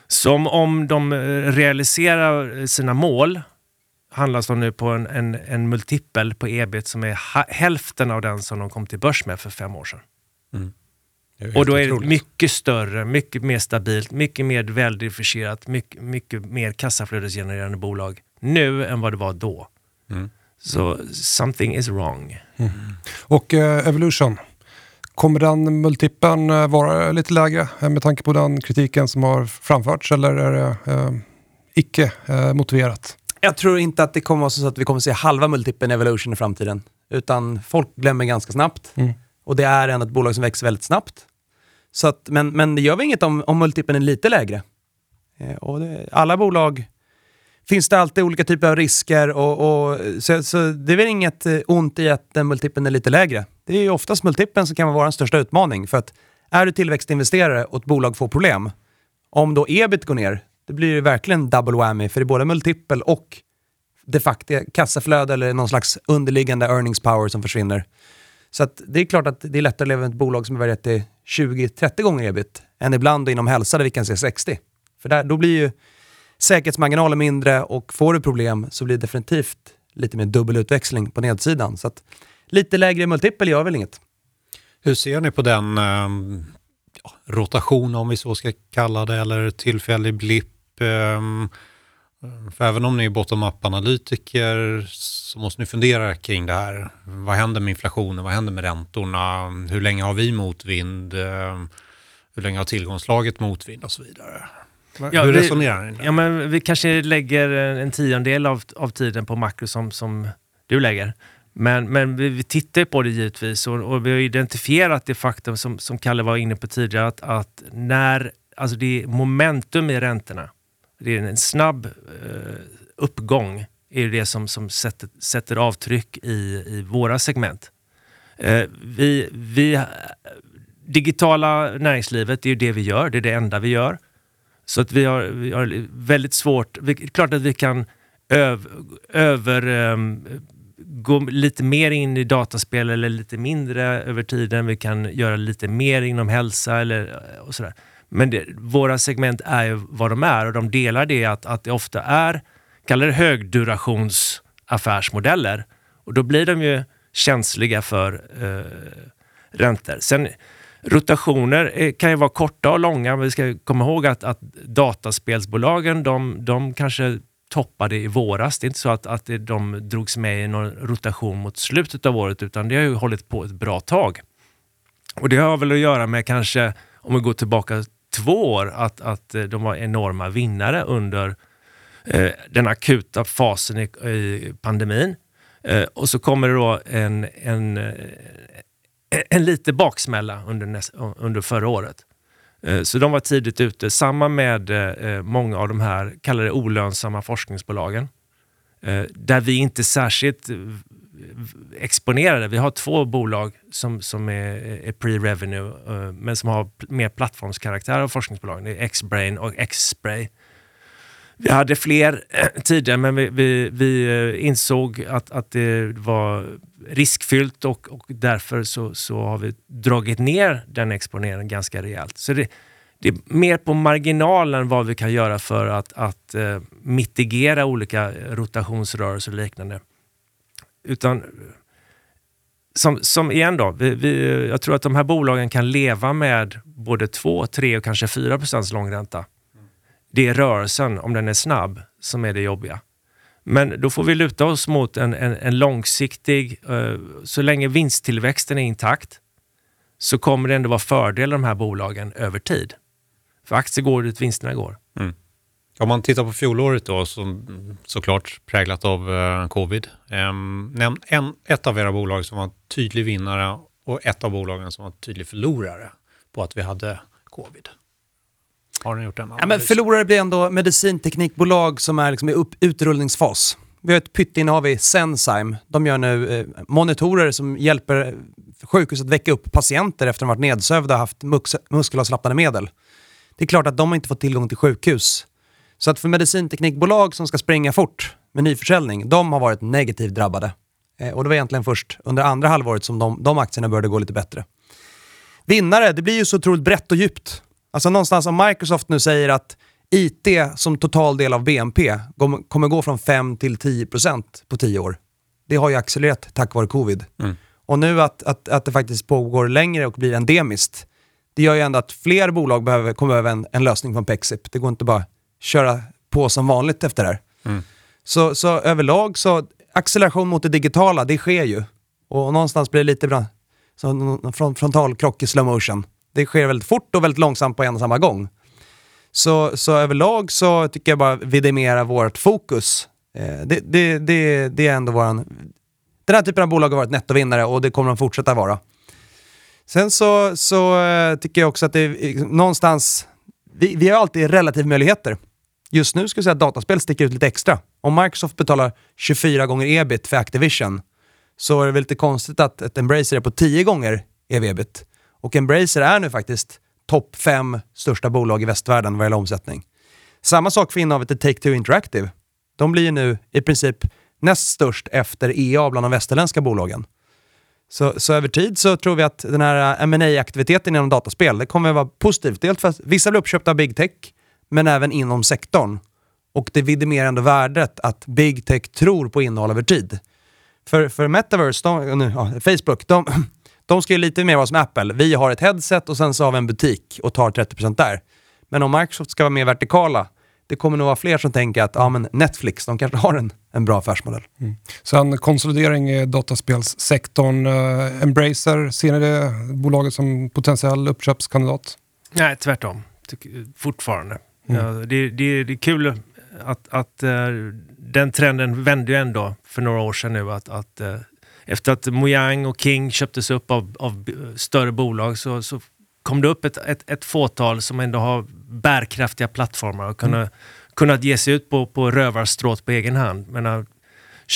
Speaker 3: Som om de eh, realiserar sina mål handlas de nu på en, en, en multipel på ebit som är ha, hälften av den som de kom till börs med för fem år sedan. Mm. Och då är det mycket större, mycket mer stabilt, mycket mer väldifferentierat, mycket, mycket mer kassaflödesgenererande bolag nu än vad det var då. Mm. Så something is wrong. Mm.
Speaker 1: Och uh, Evolution, kommer den multipeln uh, vara lite lägre uh, med tanke på den kritiken som har framförts eller är det uh, icke motiverat?
Speaker 4: Jag tror inte att det kommer vara så att vi kommer se halva multipeln Evolution i framtiden. Utan folk glömmer ganska snabbt. Mm. Och det är ändå ett bolag som växer väldigt snabbt. Så att, men, men det gör vi inget om, om multipeln är lite lägre. Eh, och det, alla bolag finns det alltid olika typer av risker och, och så, så, det är väl inget eh, ont i att eh, den multipeln är lite lägre. Det är ju oftast multipeln som kan vara den största utmaning. För att är du tillväxtinvesterare och ett bolag får problem, om då ebit går ner, det blir ju verkligen double whammy för det är både multipel och de facto kassaflöde eller någon slags underliggande earnings power som försvinner. Så att det är klart att det är lättare att leva med ett bolag som är värderat till 20-30 gånger ebit än ibland inom hälsa där vi kan se 60. För där, då blir ju säkerhetsmarginalen mindre och får du problem så blir det definitivt lite mer dubbelutväxling på nedsidan. Så att lite lägre multipel gör väl inget.
Speaker 2: Hur ser ni på den eh, rotation, om vi så ska kalla det, eller tillfällig blipp? Eh, för även om ni är bottom-up-analytiker så måste ni fundera kring det här. Vad händer med inflationen? Vad händer med räntorna? Hur länge har vi motvind? Hur länge har tillgångslaget motvind och så vidare? Ja, Hur resonerar ni?
Speaker 3: Ja, men vi kanske lägger en tiondel av, av tiden på makro som, som du lägger. Men, men vi, vi tittar på det givetvis och, och, vi har identifierat det faktum som, som Kalle var inne på tidigare att, att när alltså det är momentum i räntorna det är en snabb eh, uppgång är det som, som sätter, sätter avtryck i, i våra segment. Eh, vi, vi, digitala näringslivet, det är ju det vi gör, det är det enda vi gör. Så att vi har, vi har väldigt svårt, vi, klart att vi kan öv, över, um, gå lite mer in i dataspel eller lite mindre över tiden. Vi kan göra lite mer inom hälsa eller och sådär. Men det, våra segment är ju vad de är och de delar det att, att det ofta är, kallar det högdurationsaffärsmodeller. Och då blir de ju känsliga för eh, räntor. Sen rotationer eh, kan ju vara korta och långa, men vi ska komma ihåg att, att dataspelsbolagen, de, de kanske toppade i våras. Det är inte så att, att de drogs med i någon rotation mot slutet av året, utan det har ju hållit på ett bra tag. Och det har väl att göra med kanske, om vi går tillbaka två år att, att eh, de var enorma vinnare under eh, Eh, den akuta fasen i, i pandemin. Eh, och så kommer det då en, en, eh, en lite baksmälla under, näst, under förra året. Eh, så de var tidigt ute. Samma med många av de här, kallade det olönsamma forskningsbolagen. där vi inte särskilt exponerade. Vi har två bolag som, som är, är pre-revenue men som har mer plattformskaraktär av forskningsbolagen. Det är X-Brain och X-Spray. Vi hade fler eh, tidigare men vi, vi, vi eh, insåg att, att det var riskfyllt och, och därför så, så har vi dragit ner den exponeringen ganska rejält. Så det, det är mer på marginalen vad vi kan göra för att, att eh, mitigera olika rotationsrörelser och liknande. Utan som, som igen då, vi, vi, jag tror att de här bolagen kan leva med både 2, 3 och kanske 4 procents långränta. Det är rörelsen, om den är snabb, som är det jobbiga. Men då får vi luta oss mot en, en, en långsiktig, uh, så länge vinsttillväxten är intakt, så kommer det ändå vara fördel de här bolagen över tid. För aktier går dit vinsterna går.
Speaker 2: Mm. Om man tittar på fjolåret då, som såklart präglat av uh, covid. Um, nämn en, ett av era bolag som var en tydlig vinnare och ett av bolagen som var en tydlig förlorare på att vi hade covid. Har ni gjort den
Speaker 4: ja, men Förlorare blir ändå medicinteknikbolag som är liksom i upp, utrullningsfas. Vi har ett pytteinnehav i Sensime. De gör nu eh, monitorer som hjälper sjukhus att väcka upp patienter efter att de varit nedsövda och haft muskelavslappnande medel. Det är klart att de har inte fått tillgång till sjukhus. Så att för medicinteknikbolag som ska springa fort med nyförsäljning, de har varit negativt drabbade. Eh, och det var egentligen först under andra halvåret som de, de aktierna började gå lite bättre. Vinnare, det blir ju så otroligt brett och djupt. Alltså någonstans om Microsoft nu säger att IT som total del av BNP kommer gå från 5 till 10% på 10 år. Det har ju accelererat tack vare covid. Mm. Och nu att, att, att det faktiskt pågår längre och blir endemiskt, det gör ju ändå att fler bolag behöver, kommer behöva en, en lösning från Pexip. Det går inte bara köra på som vanligt efter det här. Mm. Så, så överlag så, acceleration mot det digitala, det sker ju. Och någonstans blir det lite bra, så frontalkrock i slow motion. Det sker väldigt fort och väldigt långsamt på en och samma gång. Så, så överlag så tycker jag bara vidimera vårt fokus. Eh, det, det, det, det är ändå våran... Den här typen av bolag har varit nettovinnare och det kommer de fortsätta vara. Sen så, så eh, tycker jag också att det är eh, någonstans... Vi, vi har alltid relativmöjligheter. Just nu skulle jag säga att dataspel sticker ut lite extra. Om Microsoft betalar 24 gånger ebit för Activision så är det väl lite konstigt att ett Embracer är på 10 gånger ev-ebit. Och Embracer är nu faktiskt topp fem största bolag i västvärlden vad gäller omsättning. Samma sak för innehavet i Take-Two Interactive. De blir ju nu i princip näst störst efter EA bland de västerländska bolagen. Så, så över tid så tror vi att den här eh, ma aktiviteten inom dataspel, det kommer att vara positivt. Dels för att vissa blir uppköpta av big tech, men även inom sektorn. Och det vidimerar ändå värdet att big tech tror på innehåll över tid. För, för Metaverse, de, ja, Facebook, de, de ska ju lite mer vara som Apple. Vi har ett headset och sen så har vi en butik och tar 30% där. Men om Microsoft ska vara mer vertikala, det kommer nog vara fler som tänker att ja, men Netflix, de kanske har en, en bra affärsmodell. Mm.
Speaker 1: Så en konsolidering i dataspelssektorn. Uh, Embracer, ser ni det bolaget som potentiell uppköpskandidat?
Speaker 3: Nej, tvärtom. Fortfarande. Mm. Ja, det, det, det är kul att, att uh, den trenden vände ju ändå för några år sedan nu. Att, att uh, efter att Mojang och King köptes upp av, av större bolag så, så kom det upp ett, ett, ett, fåtal som ändå har bärkraftiga plattformar och kunnat, mm. kunnat ge sig ut på, på rövarstråt på egen hand. Men,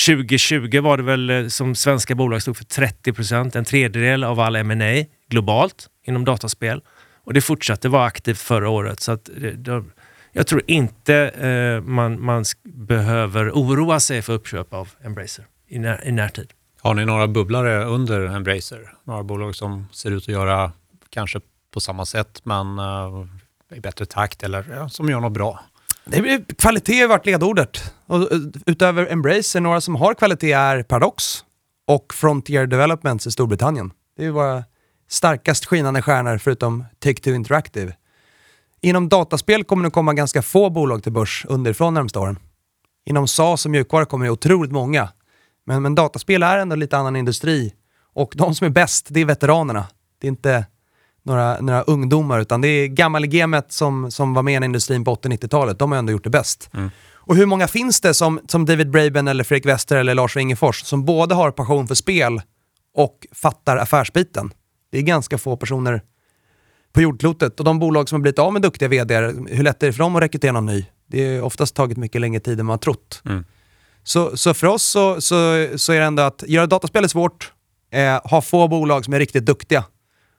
Speaker 3: 2020 var det väl eh, som svenska bolag stod för 30 procent, en tredjedel av all M&A globalt inom dataspel. Och det fortsatte vara aktivt förra året. Så att eh, då, jag tror inte eh, man, man behöver oroa sig för uppköp av Embracer i, när, i närtid.
Speaker 2: Har ni några bubblare under Embracer? Några bolag som ser ut att göra kanske på samma sätt men uh, i bättre takt eller uh, som gör något bra?
Speaker 4: Det kvalitet har varit ledordet. Och, eh, utöver Embracer, några som har kvalitet är Paradox och Frontier Developments i Storbritannien. Det är våra starkast skinande stjärnor förutom Take-Two Interactive. Inom dataspel kommer det komma ganska få bolag till börs underifrån närmsta åren. Inom SaaS och mjukvara kommer det otroligt många. Men, men dataspel är ändå lite annan industri. Och de som är bäst, det är veteranerna. Det är inte några, några ungdomar, utan det är gammalgemet som, som var med i industrin på 80-90-talet. De har ändå gjort det bäst. Mm. Och hur många finns det som, som David Braben, eller Fredrik Wester eller Lars Wingefors som både har passion för spel och fattar affärsbiten? Det är ganska få personer på jordklotet. Och de bolag som har blivit av med duktiga vd, hur lätt är det för dem att rekrytera någon ny? Det har oftast tagit mycket längre tid än man har trott. Mm. Så, så för oss så, så, så är det ändå att göra dataspel är svårt, eh, ha få bolag som är riktigt duktiga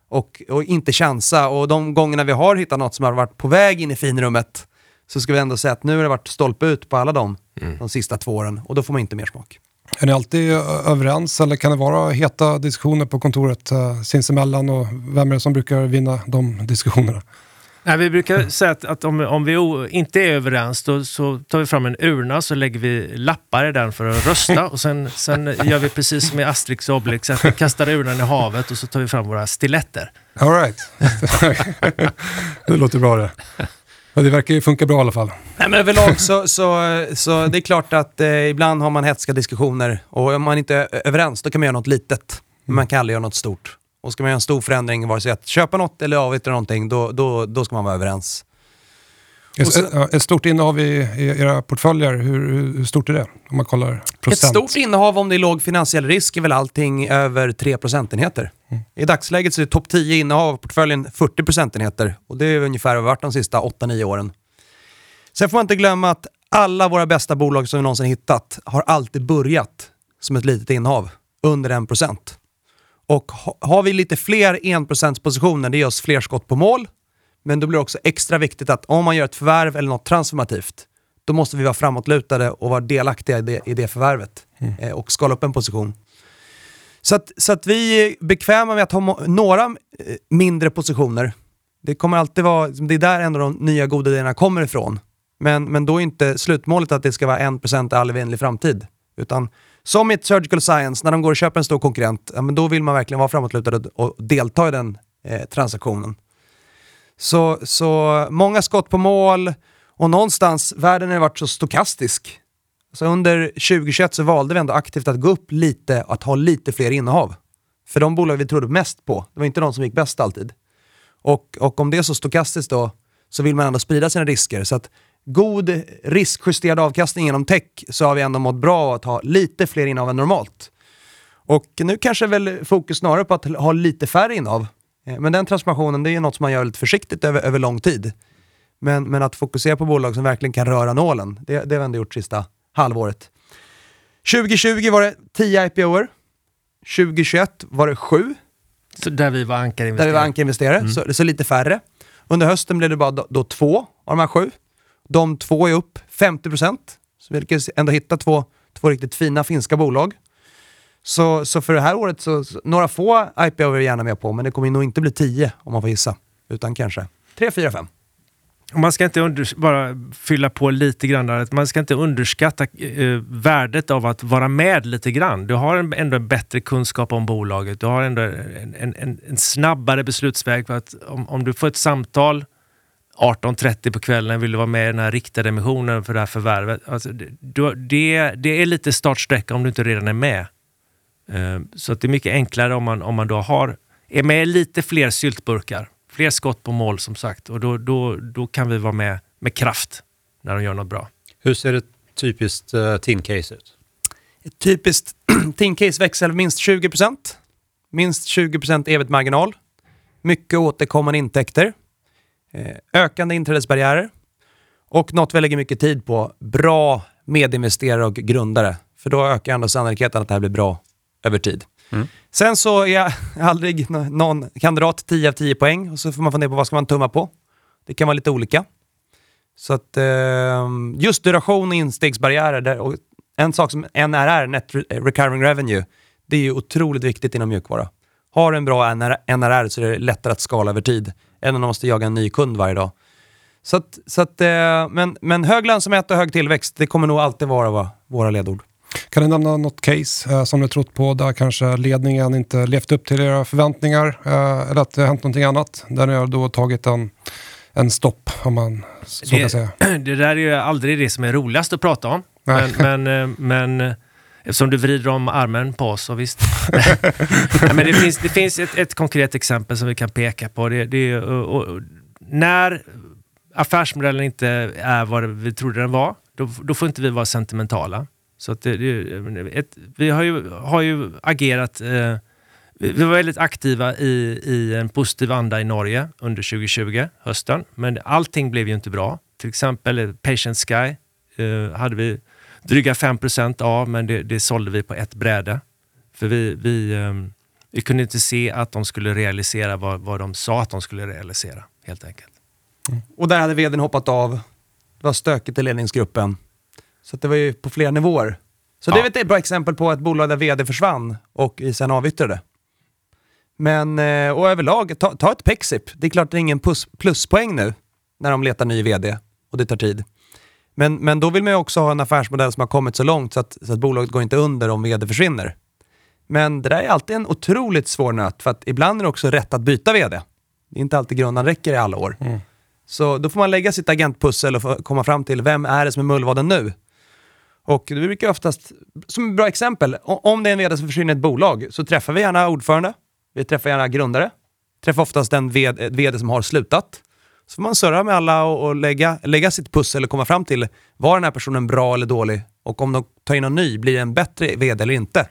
Speaker 4: och, och inte chansa. Och de gångerna vi har hittat något som har varit på väg in i finrummet så ska vi ändå säga att nu har det varit stolpe ut på alla de, mm. de sista två åren och då får man inte mer smak.
Speaker 1: Är ni alltid överens eller kan det vara heta diskussioner på kontoret uh, sinsemellan och vem är det som brukar vinna de diskussionerna?
Speaker 3: Nej, vi brukar säga att, att om, om vi o, inte är överens då, så tar vi fram en urna så lägger vi lappar i den för att rösta och sen, sen gör vi precis som i Asterix och Obelix, att vi kastar urnan i havet och så tar vi fram våra stiletter.
Speaker 1: All right. det låter bra det. Ja, det verkar ju funka bra i alla fall.
Speaker 4: Nej, men överlag så, så, så det är klart att eh, ibland har man hetska diskussioner och om man inte är överens då kan man göra något litet. Men man kan aldrig göra något stort. Och ska man göra en stor förändring, vare sig att köpa något eller avyttra någonting, då, då, då ska man vara överens.
Speaker 1: Ett,
Speaker 4: så-
Speaker 1: ett stort innehav i, i era portföljer, hur, hur stort är det? Om man kollar
Speaker 4: Ett
Speaker 1: procent.
Speaker 4: stort innehav om det är låg finansiell risk är väl allting över 3 procentenheter. I dagsläget så är topp 10 innehav av portföljen 40 procentenheter och det är ungefär vad varit de sista 8-9 åren. Sen får man inte glömma att alla våra bästa bolag som vi någonsin hittat har alltid börjat som ett litet innehav, under 1%. Och ha- har vi lite fler 1% positioner, det ger oss fler skott på mål. Men då blir det också extra viktigt att om man gör ett förvärv eller något transformativt, då måste vi vara framåtlutade och vara delaktiga i det, i det förvärvet eh, och skala upp en position. Så att, så att vi är bekväma med att ha några eh, mindre positioner. Det kommer alltid vara, det är där en av de nya goda idéerna kommer ifrån. Men, men då är inte slutmålet att det ska vara 1% i all evinnerlig framtid. Utan som i ett Surgical Science, när de går och köper en stor konkurrent, ja, men då vill man verkligen vara framåtlutad och, och delta i den eh, transaktionen. Så, så många skott på mål och någonstans, världen har varit så stokastisk. Så under 2021 så valde vi ändå aktivt att gå upp lite, att ha lite fler innehav. För de bolag vi trodde mest på, det var inte de som gick bäst alltid. Och, och om det är så stokastiskt då, så vill man ändå sprida sina risker. Så att god riskjusterad avkastning genom tech så har vi ändå mått bra av att ha lite fler innehav än normalt. Och nu kanske väl fokus snarare på att ha lite färre innehav. Eh, Men den transformationen det är något som man gör lite försiktigt över, över lång tid. Men, men att fokusera på bolag som verkligen kan röra nålen, det, det har vi ändå gjort sista halvåret. 2020 var det 10 IPOer. 2021 var det 7,
Speaker 3: Så där vi var
Speaker 4: där vi
Speaker 3: ankarinvesterare.
Speaker 4: var ankarinvesterare, så, så lite färre. Under hösten blev det bara då, då två av de här sju. De två är upp 50 Så vi lyckades ändå hitta två, två riktigt fina finska bolag. Så, så för det här året, så, så, några få IPO är vi gärna med på, men det kommer nog inte bli 10 om man får gissa. Utan kanske 3, 4, 5.
Speaker 3: Man ska inte under, bara fylla på lite grann där, man ska inte underskatta eh, värdet av att vara med lite grann. Du har en, ändå en bättre kunskap om bolaget. Du har ändå en, en, en, en snabbare beslutsväg. För att om, om du får ett samtal 18.30 på kvällen, vill du vara med i den här riktade emissionen för det här förvärvet. Alltså, det, det, det är lite startsträcka om du inte redan är med. Eh, Så att det är mycket enklare om man, om man då har, är med lite fler syltburkar. Fler skott på mål som sagt. Och då, då, då kan vi vara med med kraft när de gör något bra.
Speaker 2: Hur ser ett typiskt uh, TIN-case ut?
Speaker 4: Ett typiskt Teamcase växel minst 20%. Minst 20% ebit-marginal. Mycket återkommande intäkter. Eh, ökande inträdesbarriärer. Och något vi lägger mycket tid på, bra medinvesterare och grundare. För då ökar ändå sannolikheten att det här blir bra över tid. Sen så är jag aldrig nå- någon kandidat 10 av 10 poäng och så får man fundera på vad ska man tumma på. Det kan vara lite olika. Så att eh, just duration och instegsbarriärer, där, och en sak som NRR, Net Re- Recurring Revenue, det är ju otroligt viktigt inom mjukvara. Har du en bra NR, NRR så är det lättare att skala över tid än om du måste jaga en ny kund varje dag. Så att, så att, eh, men, men hög lönsamhet och hög tillväxt, det kommer nog alltid vara våra, våra ledord.
Speaker 1: Kan du nämna något case eh, som du trott på där kanske ledningen inte levt upp till era förväntningar eh, eller att det har hänt någonting annat? Där ni har då tagit en, en stopp om man så kan säga.
Speaker 3: det där är ju aldrig det som är roligast att prata om.
Speaker 1: Nej.
Speaker 3: Men, men, eh, men eh, eftersom du vrider om armen på oss, så visst. Nej, men det finns, det finns ett, ett konkret exempel som vi kan peka på. Det, det och, och, när affärsmodellen inte är vad vi trodde den var, då, då får inte vi vara sentimentala. Så det, ett, vi har ju, har ju agerat eh, vi var väldigt aktiva i, i en positiv anda i Norge under 2020, hösten. Men allting blev ju inte bra. Till exempel Patient Sky eh, hade vi dryga 5% av, men det, det sålde vi på ett bräde. För vi, vi, eh, vi kunde inte se att de skulle realisera vad, vad de sa att de skulle realisera, helt enkelt.
Speaker 4: Och där hade vdn hoppat av. Det var stökigt i ledningsgruppen. Så det var ju på flera nivåer. Så det är
Speaker 3: Ja.
Speaker 4: ett bra exempel på ett bolag där vd försvann och sen avyttrade. Men, eh, och överlag, ta, ta ett Pexip. Det är klart det är ingen plus, pluspoäng nu när de letar ny vd och det tar tid. Men, men då vill man ju också ha en affärsmodell som har kommit så långt så att, så att bolaget går inte under om vd försvinner. Men det där är alltid en otroligt svår nöt för att ibland är det också rätt att byta vd. Det är inte alltid grundan räcker i alla år.
Speaker 1: Mm.
Speaker 4: Så då får man lägga sitt agentpussel och komma fram till vem är det som är mullvaden nu? Och det brukar oftast, som ett bra exempel, om det är en vd som försvinner i ett bolag så träffar vi gärna ordförande, vi träffar gärna grundare, träffar oftast den vd, vd som har slutat. Så får man surra med alla och, och lägga, lägga sitt pussel och komma fram till, var den här personen bra eller dålig? Och om de tar in någon ny, blir det en bättre vd eller inte?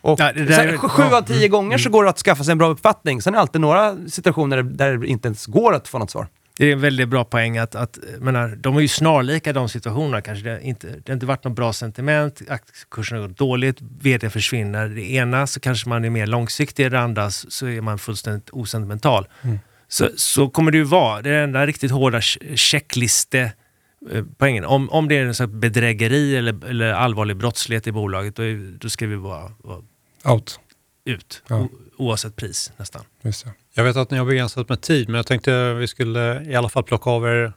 Speaker 4: Och
Speaker 3: Ja,
Speaker 4: här, sju av tio gånger så går det att skaffa sig en bra uppfattning. Sen är det alltid några situationer där det inte ens går att få något svar.
Speaker 3: Det är en väldigt bra poäng att, att menar, de är ju snarlika de situationerna. Kanske det, inte, det har inte varit något bra sentiment, aktiekursen har gått dåligt, vd försvinner. Det ena så kanske man är mer långsiktig, det andra så är man fullständigt osentimental. Så, så kommer det ju vara. Det är den enda riktigt hårda ch- checkliste eh, poängen. Om, om det är en sån bedrägeri eller, eller allvarlig brottslighet i bolaget, då, då ska vi vara, vara
Speaker 1: Out.
Speaker 3: ut.
Speaker 1: Ja.
Speaker 3: O, oavsett pris nästan.
Speaker 1: Just det.
Speaker 2: Jag vet att ni har begränsat med tid, men jag tänkte vi skulle i alla fall plocka av er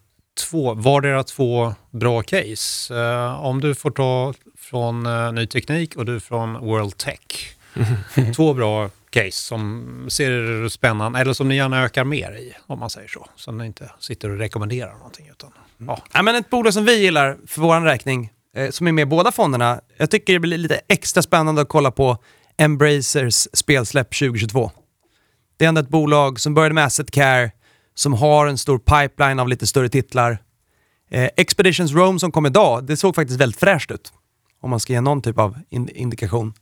Speaker 2: två, vardera två bra case. Eh, om du får ta från eh, Ny Teknik och du från World Tech. två bra case som ser spännande, eller som ni gärna ökar mer i, om man säger så. Så ni inte sitter och rekommenderar någonting. Utan, ja.
Speaker 4: Ja, men ett bolag som vi gillar för vår räkning, eh, som är med i båda fonderna, jag tycker det blir lite extra spännande att kolla på Embracers spelsläpp 2022. Det är ändå ett bolag som började med Asset Care, som har en stor pipeline av lite större titlar. Eh, Expeditions Rome som kom idag, det såg faktiskt väldigt fräscht ut. Om man ska ge någon typ av in- indikation.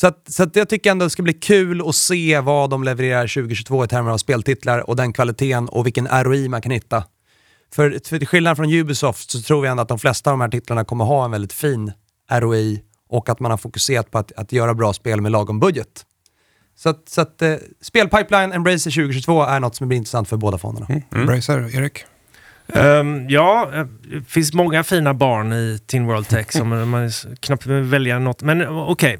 Speaker 4: Så, att, så att jag tycker ändå det ska bli kul att se vad de levererar 2022 i termer av speltitlar och den kvaliteten och vilken ROI man kan hitta. För, för till skillnad från Ubisoft så tror jag ändå att de flesta av de här titlarna kommer ha en väldigt fin ROI och att man har fokuserat på att, att göra bra spel med lagom budget. Så att, så att eh, spelpipeline Embracer 2022 är något som blir intressant för båda fonderna.
Speaker 1: Mm. Bracer, Erik?
Speaker 3: Ehm, ja, eh, det finns många fina barn i Tin World Tech som man knappt vill välja något. Men eh, okej,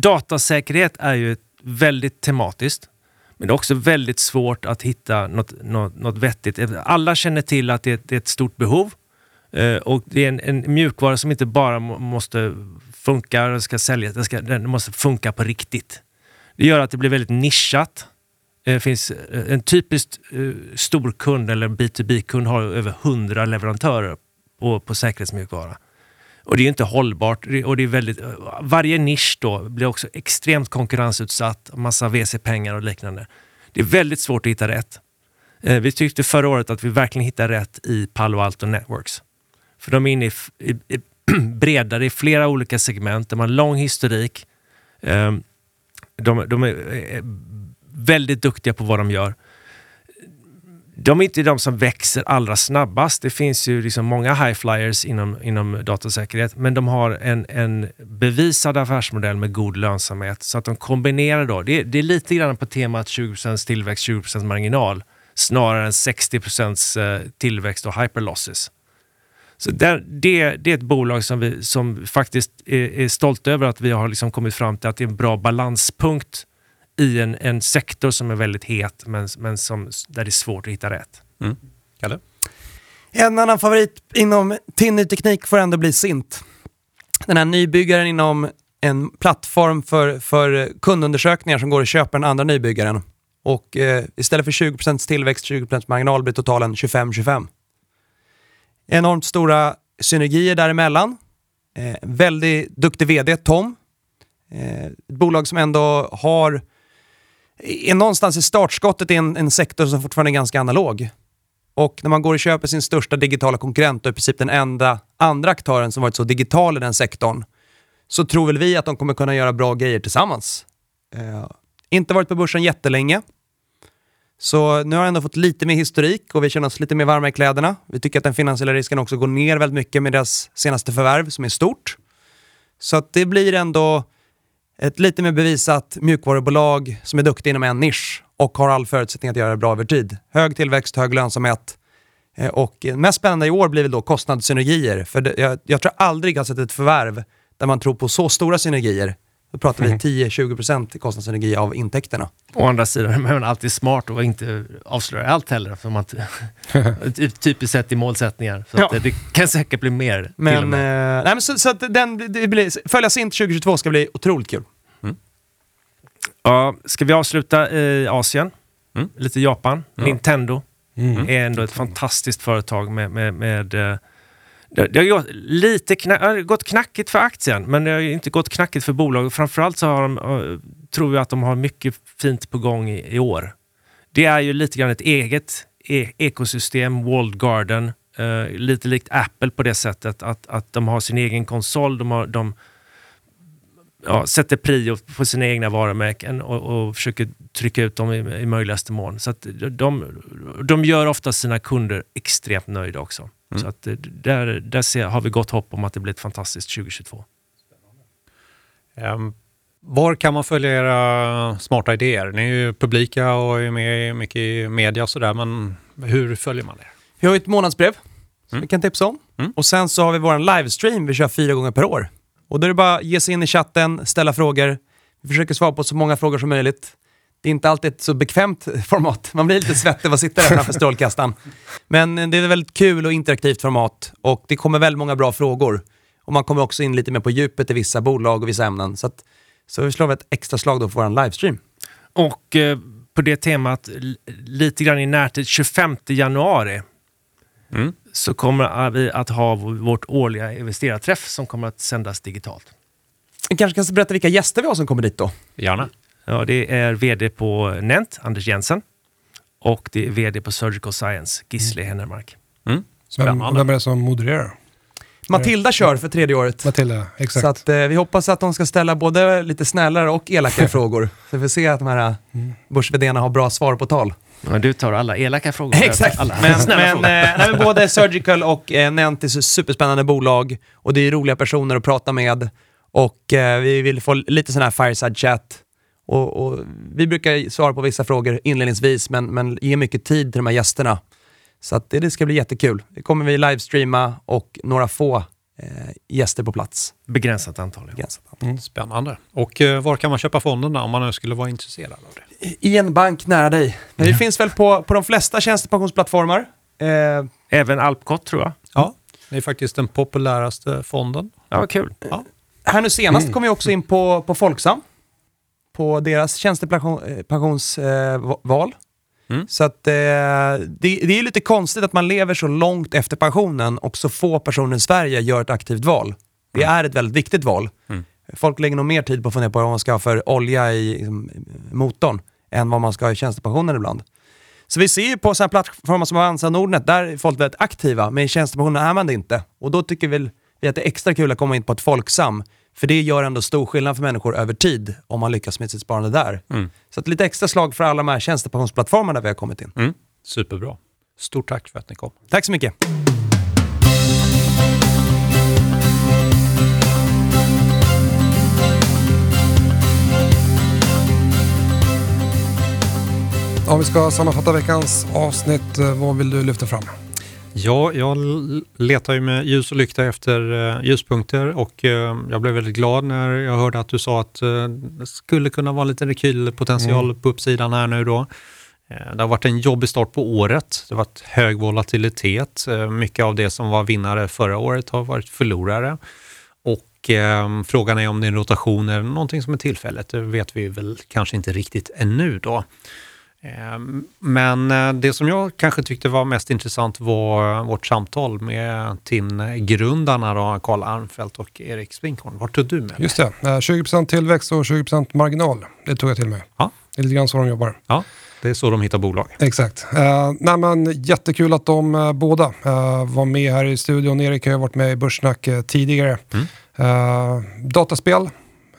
Speaker 3: datasäkerhet är ju väldigt tematiskt. Men det är också väldigt svårt att hitta något, något, något vettigt. Alla känner till att det är, det är ett stort behov. Eh, och det är en, en mjukvara som inte bara måste funka, den ska säljas, den, ska, den måste funka på riktigt. Det gör att det blir väldigt nischat. Eh, det finns eh, en typiskt eh, stor kund eller B2B-kund har över 100 leverantörer på, på säkerhetsmjukvara. Och det är inte hållbart. Och det är väldigt, varje nisch då blir också extremt konkurrensutsatt, massa VC-pengar och liknande. Det är väldigt svårt att hitta rätt. Eh, vi tyckte förra året att vi verkligen hittade rätt i Palo Alto Networks. För de är inne i, i, i bredare i flera olika segment, de har lång historik. Ehm, de, de är eh, väldigt duktiga på vad de gör. De är inte de som växer allra snabbast. Det finns ju liksom många high flyers inom, inom datasäkerhet, men de har en, en bevisad affärsmodell med god lönsamhet. Så att de kombinerar då. Det, är- det är lite grann på temat 20% tillväxt, 20% marginal, snarare än 60% eh, tillväxt och hyperlosses. Så där, det, det är ett bolag som vi som faktiskt är, är stolta över att vi har liksom kommit fram till att det är en bra balanspunkt i en, en sektor som är väldigt het men, men som, där det är svårt att hitta rätt.
Speaker 2: Kalle?
Speaker 4: En annan favorit inom TIN ny teknik får ändå bli Sint. Den här nybyggaren inom en plattform för, för kundundersökningar som går att köpa den andra nybyggaren. Och eh, istället för 20% tillväxt, 20% marginal blir totalen 25-25. Enormt stora synergier däremellan. Eh, väldigt duktig vd, Tom. Eh, ett bolag som ändå har är någonstans i startskottet i en, en sektor som fortfarande är ganska analog. Och när man går och köper sin största digitala konkurrent och i princip den enda andra aktören som varit så digital i den sektorn, så tror väl vi att de kommer kunna göra bra grejer tillsammans. Eh, inte varit på börsen jättelänge, så nu har jag ändå fått lite mer historik och vi känner oss lite mer varma i kläderna. Vi tycker att den finansiella risken också går ner väldigt mycket med deras senaste förvärv som är stort. Så att det blir ändå ett lite mer bevisat mjukvarubolag som är duktig inom en nisch och har all förutsättning att göra det bra över tid. Hög tillväxt, hög lönsamhet. Eh, och mest spännande i år blir väl då kostnadssynergier. För jag, jag tror aldrig jag har sett ett förvärv där man tror på så stora synergier då pratar
Speaker 1: Mm.
Speaker 4: vi 10-20% i kostnadssynergi av intäkterna.
Speaker 3: Å andra sidan är man alltid smart och inte avslöjar allt heller. För man ty- typiskt sett i målsättningar. Så
Speaker 4: Ja.
Speaker 3: det kan säkert bli mer.
Speaker 4: Men, eh, nej, men så, så att den, det blir, följa Sint 2022 ska bli otroligt kul.
Speaker 3: Ja, ska vi avsluta i Asien?
Speaker 2: Mm.
Speaker 3: Lite Japan. Nintendo
Speaker 1: Mm.
Speaker 3: är ändå ett fantastiskt företag med... med, med eh, det, det har gått lite kna- har gått knackigt för aktien, men det har ju inte gått knackigt för bolaget. Framförallt så har de, eh, tror jag att de har mycket fint på gång i, i år. Det är ju lite grann ett eget e- ekosystem, walled garden. eh, lite likt Apple på det sättet att, att de har sin egen konsol, de, har, de ja, sätter prio på sina egna varumärken och, och försöker trycka ut dem i, i möjligaste mån. Så att de, de gör ofta sina kunder extremt nöjda också. Så att där, där ser, har vi gott hopp om att det blir ett fantastiskt 2022.
Speaker 2: Ehm, var kan man följa era smarta idéer? Ni är ju publika och är med mycket i media och sådär, men hur följer man er?
Speaker 4: Vi har ju ett månadsbrev som
Speaker 2: Mm.
Speaker 4: vi kan tipsa om.
Speaker 2: Mm.
Speaker 4: Och sen så har vi vår livestream vi kör fyra gånger per år. Och då är det bara att ge sig in i chatten, ställa frågor. Vi försöker svara på så många frågor som möjligt. Det är inte alltid ett så bekvämt format. Man blir lite svettig av att sitta där framför strålkastaren. Men det är ett väldigt kul och interaktivt format och det kommer väldigt många bra frågor. Och man kommer också in lite mer på djupet i vissa bolag och vissa ämnen. Så, att, så vi slår ett extra slag då för vår livestream.
Speaker 3: Och eh, på det temat, lite grann i närtid, 25 januari
Speaker 2: Mm.
Speaker 3: så kommer vi att ha vårt årliga investerarträff som kommer att sändas digitalt.
Speaker 4: Vi kanske kan berätta vilka gäster vi har som kommer dit då.
Speaker 2: Gärna.
Speaker 3: Ja, det är VD på Nent, Anders Jensen. Och det är VD på Surgical Science, Gisle Hennermark.
Speaker 2: Mm.
Speaker 1: Vem, vem är det som modererar?
Speaker 4: Matilda kör för tredje året.
Speaker 1: Matilda, exakt.
Speaker 4: Så att, eh, vi hoppas att de ska ställa både lite snällare och elakare frågor. Så vi får se att de här mm. börs har bra svar på tal.
Speaker 3: Ja, du tar alla elaka frågor.
Speaker 4: Exakt.
Speaker 3: Alla
Speaker 4: Men, men,
Speaker 3: frågor.
Speaker 4: eh, nej, men både Surgical och eh, Nentis är superspännande bolag och det är roliga personer att prata med. Och eh, vi vill få lite sån här fireside chat. Och, och vi brukar svara på vissa frågor inledningsvis, men, men ge mycket tid till de här gästerna. Så det, det ska bli jättekul. Det kommer vi livestreama och några få gäster på plats.
Speaker 3: Begränsat antal. Ja.
Speaker 4: Begränsat.
Speaker 2: Spännande. Och eh, var kan man köpa fonderna om man nu skulle vara intresserad av det?
Speaker 4: I en bank nära dig. Men det finns väl på, på de flesta tjänstepensionsplattformar. Eh,
Speaker 3: Även Alpcot tror jag.
Speaker 2: Ja, det är faktiskt den populäraste fonden.
Speaker 3: Ja, vad kul.
Speaker 4: här nu senast kom vi också in på, på Folksam. På deras tjänstepensionsval.
Speaker 2: Mm.
Speaker 4: Så att eh, det, det är lite konstigt att man lever så långt efter pensionen och så få personer i Sverige gör ett aktivt val. Det är ett väldigt viktigt val.
Speaker 2: Mm.
Speaker 4: Folk lägger nog mer tid på att fundera på vad man ska ha för olja i liksom, motorn än vad man ska ha i tjänstepensionen ibland. Så vi ser ju på sådana plattformar som Avanza Nordnet, där är folk väldigt aktiva, men i tjänstepensionen är man det inte. Och då tycker väl vi att det är extra kul att komma in på ett Folksam, för det gör ändå stor skillnad för människor över tid om man lyckas med sitt sparande där.
Speaker 2: Mm.
Speaker 4: Så att lite extra slag för alla de här tjänstepensionsplattformarna vi har kommit in.
Speaker 2: Mm. Superbra. Stort tack för att ni kom.
Speaker 4: Tack så mycket.
Speaker 1: Om vi ska sammanfatta veckans avsnitt, eh, vad vill du lyfta fram?
Speaker 2: Ja, jag letar ju med ljus och lykta efter eh, ljuspunkter och eh, jag blev väldigt glad när jag hörde att du sa att eh, det skulle kunna vara lite rekylpotential på uppsidan här nu då. Det har varit en jobbig start på året. Det har varit hög volatilitet. Mycket av det som var vinnare förra året har varit förlorare. Och eh, frågan är om det är en rotation eller någonting som är tillfälligt. Det vet vi väl kanske inte riktigt ännu då. Eh, Men eh, det som jag kanske tyckte var mest intressant var vårt samtal med TIN-grundarna Karl Armfelt och Erik Springhorn. Vad tog du med?
Speaker 1: Just det, eh, 20% tillväxt och 20% marginal. Det tog jag till mig.
Speaker 2: Ja.
Speaker 1: Det är lite grann så de jobbar.
Speaker 2: Ja, det är så de hittar bolag.
Speaker 1: Exakt. Nej, men, jättekul att de eh, båda eh, var med här i studion. Erik har ju varit med i Börssnack eh, tidigare.
Speaker 2: Mm.
Speaker 1: Eh, dataspel,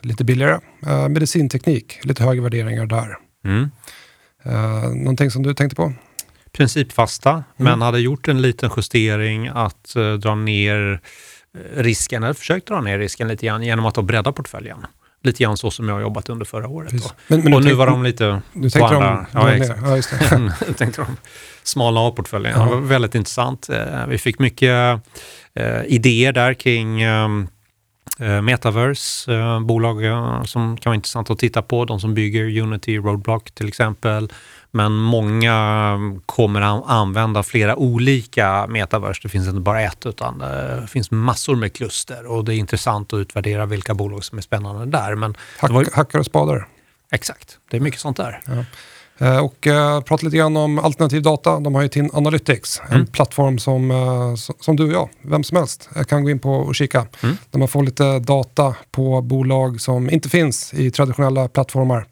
Speaker 1: lite billigare. Eh, medicinteknik, lite högre värderingar där.
Speaker 2: Mm.
Speaker 1: Uh, någonting som du tänkte på?
Speaker 2: Principfasta, men hade gjort en liten justering att eh, dra ner eh, risken, eller försökt dra ner risken lite grann genom att då bredda portföljen. Lite grann så som jag har jobbat under förra året.
Speaker 1: Men, men
Speaker 2: och nu var de lite
Speaker 1: Du tänkte de
Speaker 2: ja, exakt.
Speaker 1: Ja, just det.
Speaker 2: Tänkte de smalna av portföljen.
Speaker 1: Ja.
Speaker 2: Det var väldigt intressant. Eh, Vi fick mycket eh, idéer där kring ehm, Eh, Metaverse, eh, bolag eh, som kan vara intressant att titta på. De som bygger Unity, Roadblock till exempel. Men många kommer att använda flera olika metaverse. Det finns inte bara ett utan det finns massor med kluster och det är intressant att utvärdera vilka bolag som är spännande där. Men
Speaker 1: Hack,
Speaker 2: var,
Speaker 1: hackar och spadar.
Speaker 2: exakt, det är mycket sånt där.
Speaker 1: Ja. Eh, Och eh, prata lite grann om alternativ data. De har ju TIN Analytics, en
Speaker 2: Mm.
Speaker 1: plattform som, eh, som du och jag, vem som helst, kan gå in på och kika.
Speaker 2: Mm.
Speaker 1: Där man får lite data på bolag som inte finns i traditionella plattformar.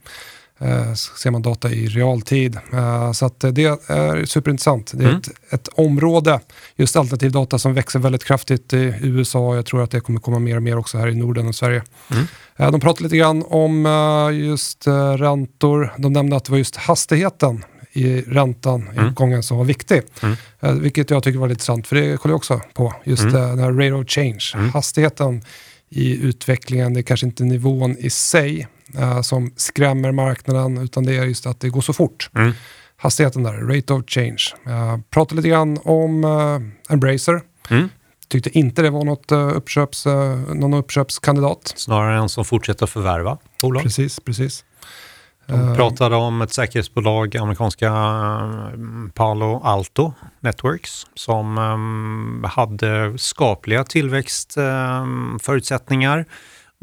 Speaker 1: Eh, ser man data i realtid. Eh, så det är superintressant. Det är
Speaker 2: Mm.
Speaker 1: ett, ett område, just alternativ data, som växer väldigt kraftigt i USA. Jag tror att det kommer komma mer och mer också här i Norden och Sverige.
Speaker 2: Mm.
Speaker 1: Eh, De pratade lite grann om just räntor. De nämnde att det var just hastigheten i räntan i
Speaker 2: Mm.
Speaker 1: uppgången som var viktig.
Speaker 2: Mm.
Speaker 1: Vilket jag tycker var lite intressant, för det kollar jag också på. Just
Speaker 2: Mm.
Speaker 1: den här rate of change.
Speaker 2: Mm.
Speaker 1: Hastigheten i utvecklingen, det är kanske inte nivån i sig eh, som skrämmer marknaden, utan det är just att det går så fort.
Speaker 2: Mm.
Speaker 1: Hastigheten där, rate of change. Uh, pratade lite grann om uh, Embracer.
Speaker 2: Mm.
Speaker 1: Tyckte inte det var något, uh, uppköps, uh, någon uppköpskandidat.
Speaker 2: Snarare en som fortsätter förvärva bolag.
Speaker 1: Precis, precis.
Speaker 2: De
Speaker 1: Eh,
Speaker 2: pratade om ett säkerhetsbolag, amerikanska eh, Palo Alto Networks, som eh, hade skapliga tillväxtförutsättningar.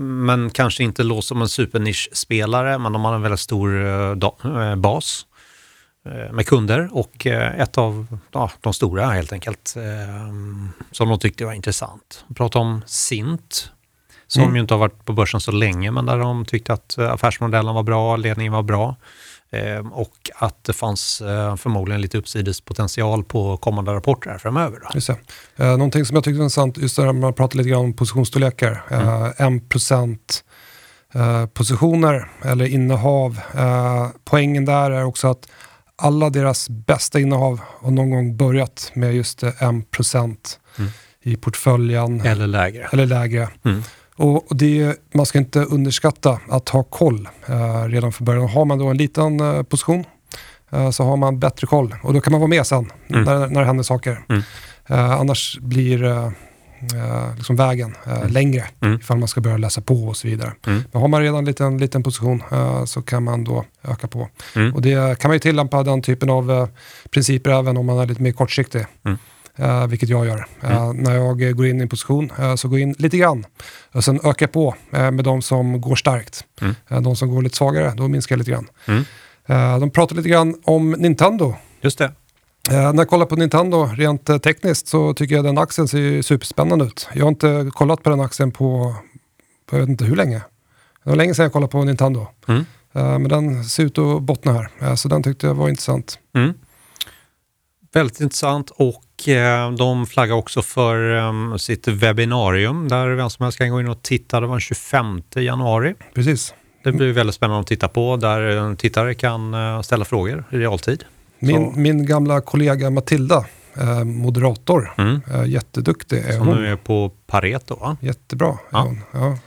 Speaker 2: Men kanske inte låg som en supernischspelare, men de hade en väldigt stor eh, eh, bas eh, med kunder och ett av ja, de stora helt enkelt som de tyckte var intressant. De pratade om Sint som
Speaker 1: Mm.
Speaker 2: ju inte har varit på börsen så länge men där de tyckte att affärsmodellen var bra, ledningen var bra och att det fanns eh, förmodligen lite uppsidespotential på kommande rapporter här framöver. Då.
Speaker 1: Just det. Eh, någonting som jag tyckte var intressant, just när man pratar lite grann om positionsstorlekar. Eh, 1% eh, positioner eller innehav. Eh, poängen där är också att alla deras bästa innehav har någon gång börjat med just eh, 1%
Speaker 2: Mm.
Speaker 1: i portföljen
Speaker 2: Eller lägre.
Speaker 1: eller lägre.
Speaker 2: Mm.
Speaker 1: Och det, man ska inte underskatta att ha koll eh, redan från början. Har man då en liten eh, position eh, så har man bättre koll och då kan man vara med sen
Speaker 2: Mm.
Speaker 1: när, när det händer saker.
Speaker 2: Mm.
Speaker 1: Eh, annars blir eh, eh, liksom vägen eh, längre
Speaker 2: Mm.
Speaker 1: ifall man ska börja läsa på och så vidare.
Speaker 2: Mm.
Speaker 1: Men har man redan en liten, liten position så kan man då öka på.
Speaker 2: Mm.
Speaker 1: Och det kan man ju tillämpa den typen av principer även om man är lite mer kortsiktig.
Speaker 2: Mm.
Speaker 1: Eh, vilket jag gör. Eh, när jag eh, går in i en position eh, så går jag in lite grann. Och sen ökar jag på med de som går starkt.
Speaker 2: Mm.
Speaker 1: De som går lite svagare, då minskar jag lite grann.
Speaker 2: Mm.
Speaker 1: De pratar lite grann om Nintendo.
Speaker 2: Just det.
Speaker 1: När jag kollar på Nintendo rent tekniskt så tycker jag den aktien ser superspännande ut. Jag har inte kollat på den aktien på, på jag vet inte hur länge. Det var länge sedan jag kollade på Nintendo.
Speaker 2: Mm.
Speaker 1: Men den ser ut att bottna här. Så den tyckte jag var intressant.
Speaker 2: Mm. Väldigt intressant och eh, de flaggar också för eh, sitt webbinarium där vem som helst kan gå in och titta. Det var den 25 januari.
Speaker 1: Precis.
Speaker 2: Det blir väldigt spännande att titta på där tittare kan eh, ställa frågor i realtid.
Speaker 1: Min,
Speaker 2: Så-
Speaker 1: min gamla kollega Matilda, eh, moderator,
Speaker 2: Mm.
Speaker 1: jätteduktig är
Speaker 2: Som
Speaker 1: hon.
Speaker 2: nu är på Pareto. Va?
Speaker 1: Jättebra är
Speaker 2: Ja.
Speaker 1: hon. Ja,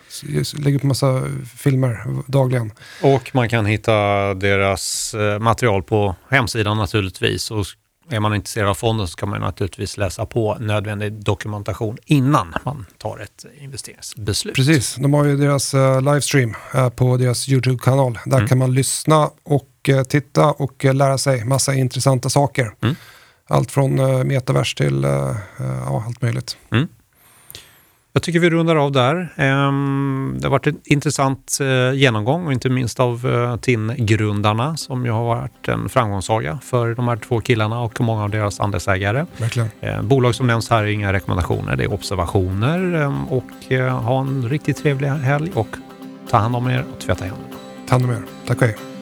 Speaker 1: lägger upp massa filmer dagligen.
Speaker 2: Och man kan hitta deras material på hemsidan naturligtvis. Och är man intresserad av fonden så kan man naturligtvis läsa på nödvändig dokumentation innan man tar ett investeringsbeslut.
Speaker 1: Precis, de har ju deras eh, livestream eh, på deras YouTube-kanal. Där
Speaker 2: Mm.
Speaker 1: kan man lyssna och eh, titta och lära sig massa intressanta saker.
Speaker 2: Mm.
Speaker 1: Allt från uh, metavers till allt möjligt.
Speaker 2: Jag tycker vi rundar av där. Ehm, Det har varit en intressant eh, genomgång och inte minst av eh, TIN-grundarna som ju har varit en framgångssaga för de här två killarna och många av deras andelsägare.
Speaker 1: Verkligen.
Speaker 2: Eh, Bolag som nämns här är inga rekommendationer, det är observationer ehm, och ha en riktigt trevlig helg och ta hand om er och tvätta händerna.
Speaker 1: Ta hand om er. Tack och hej.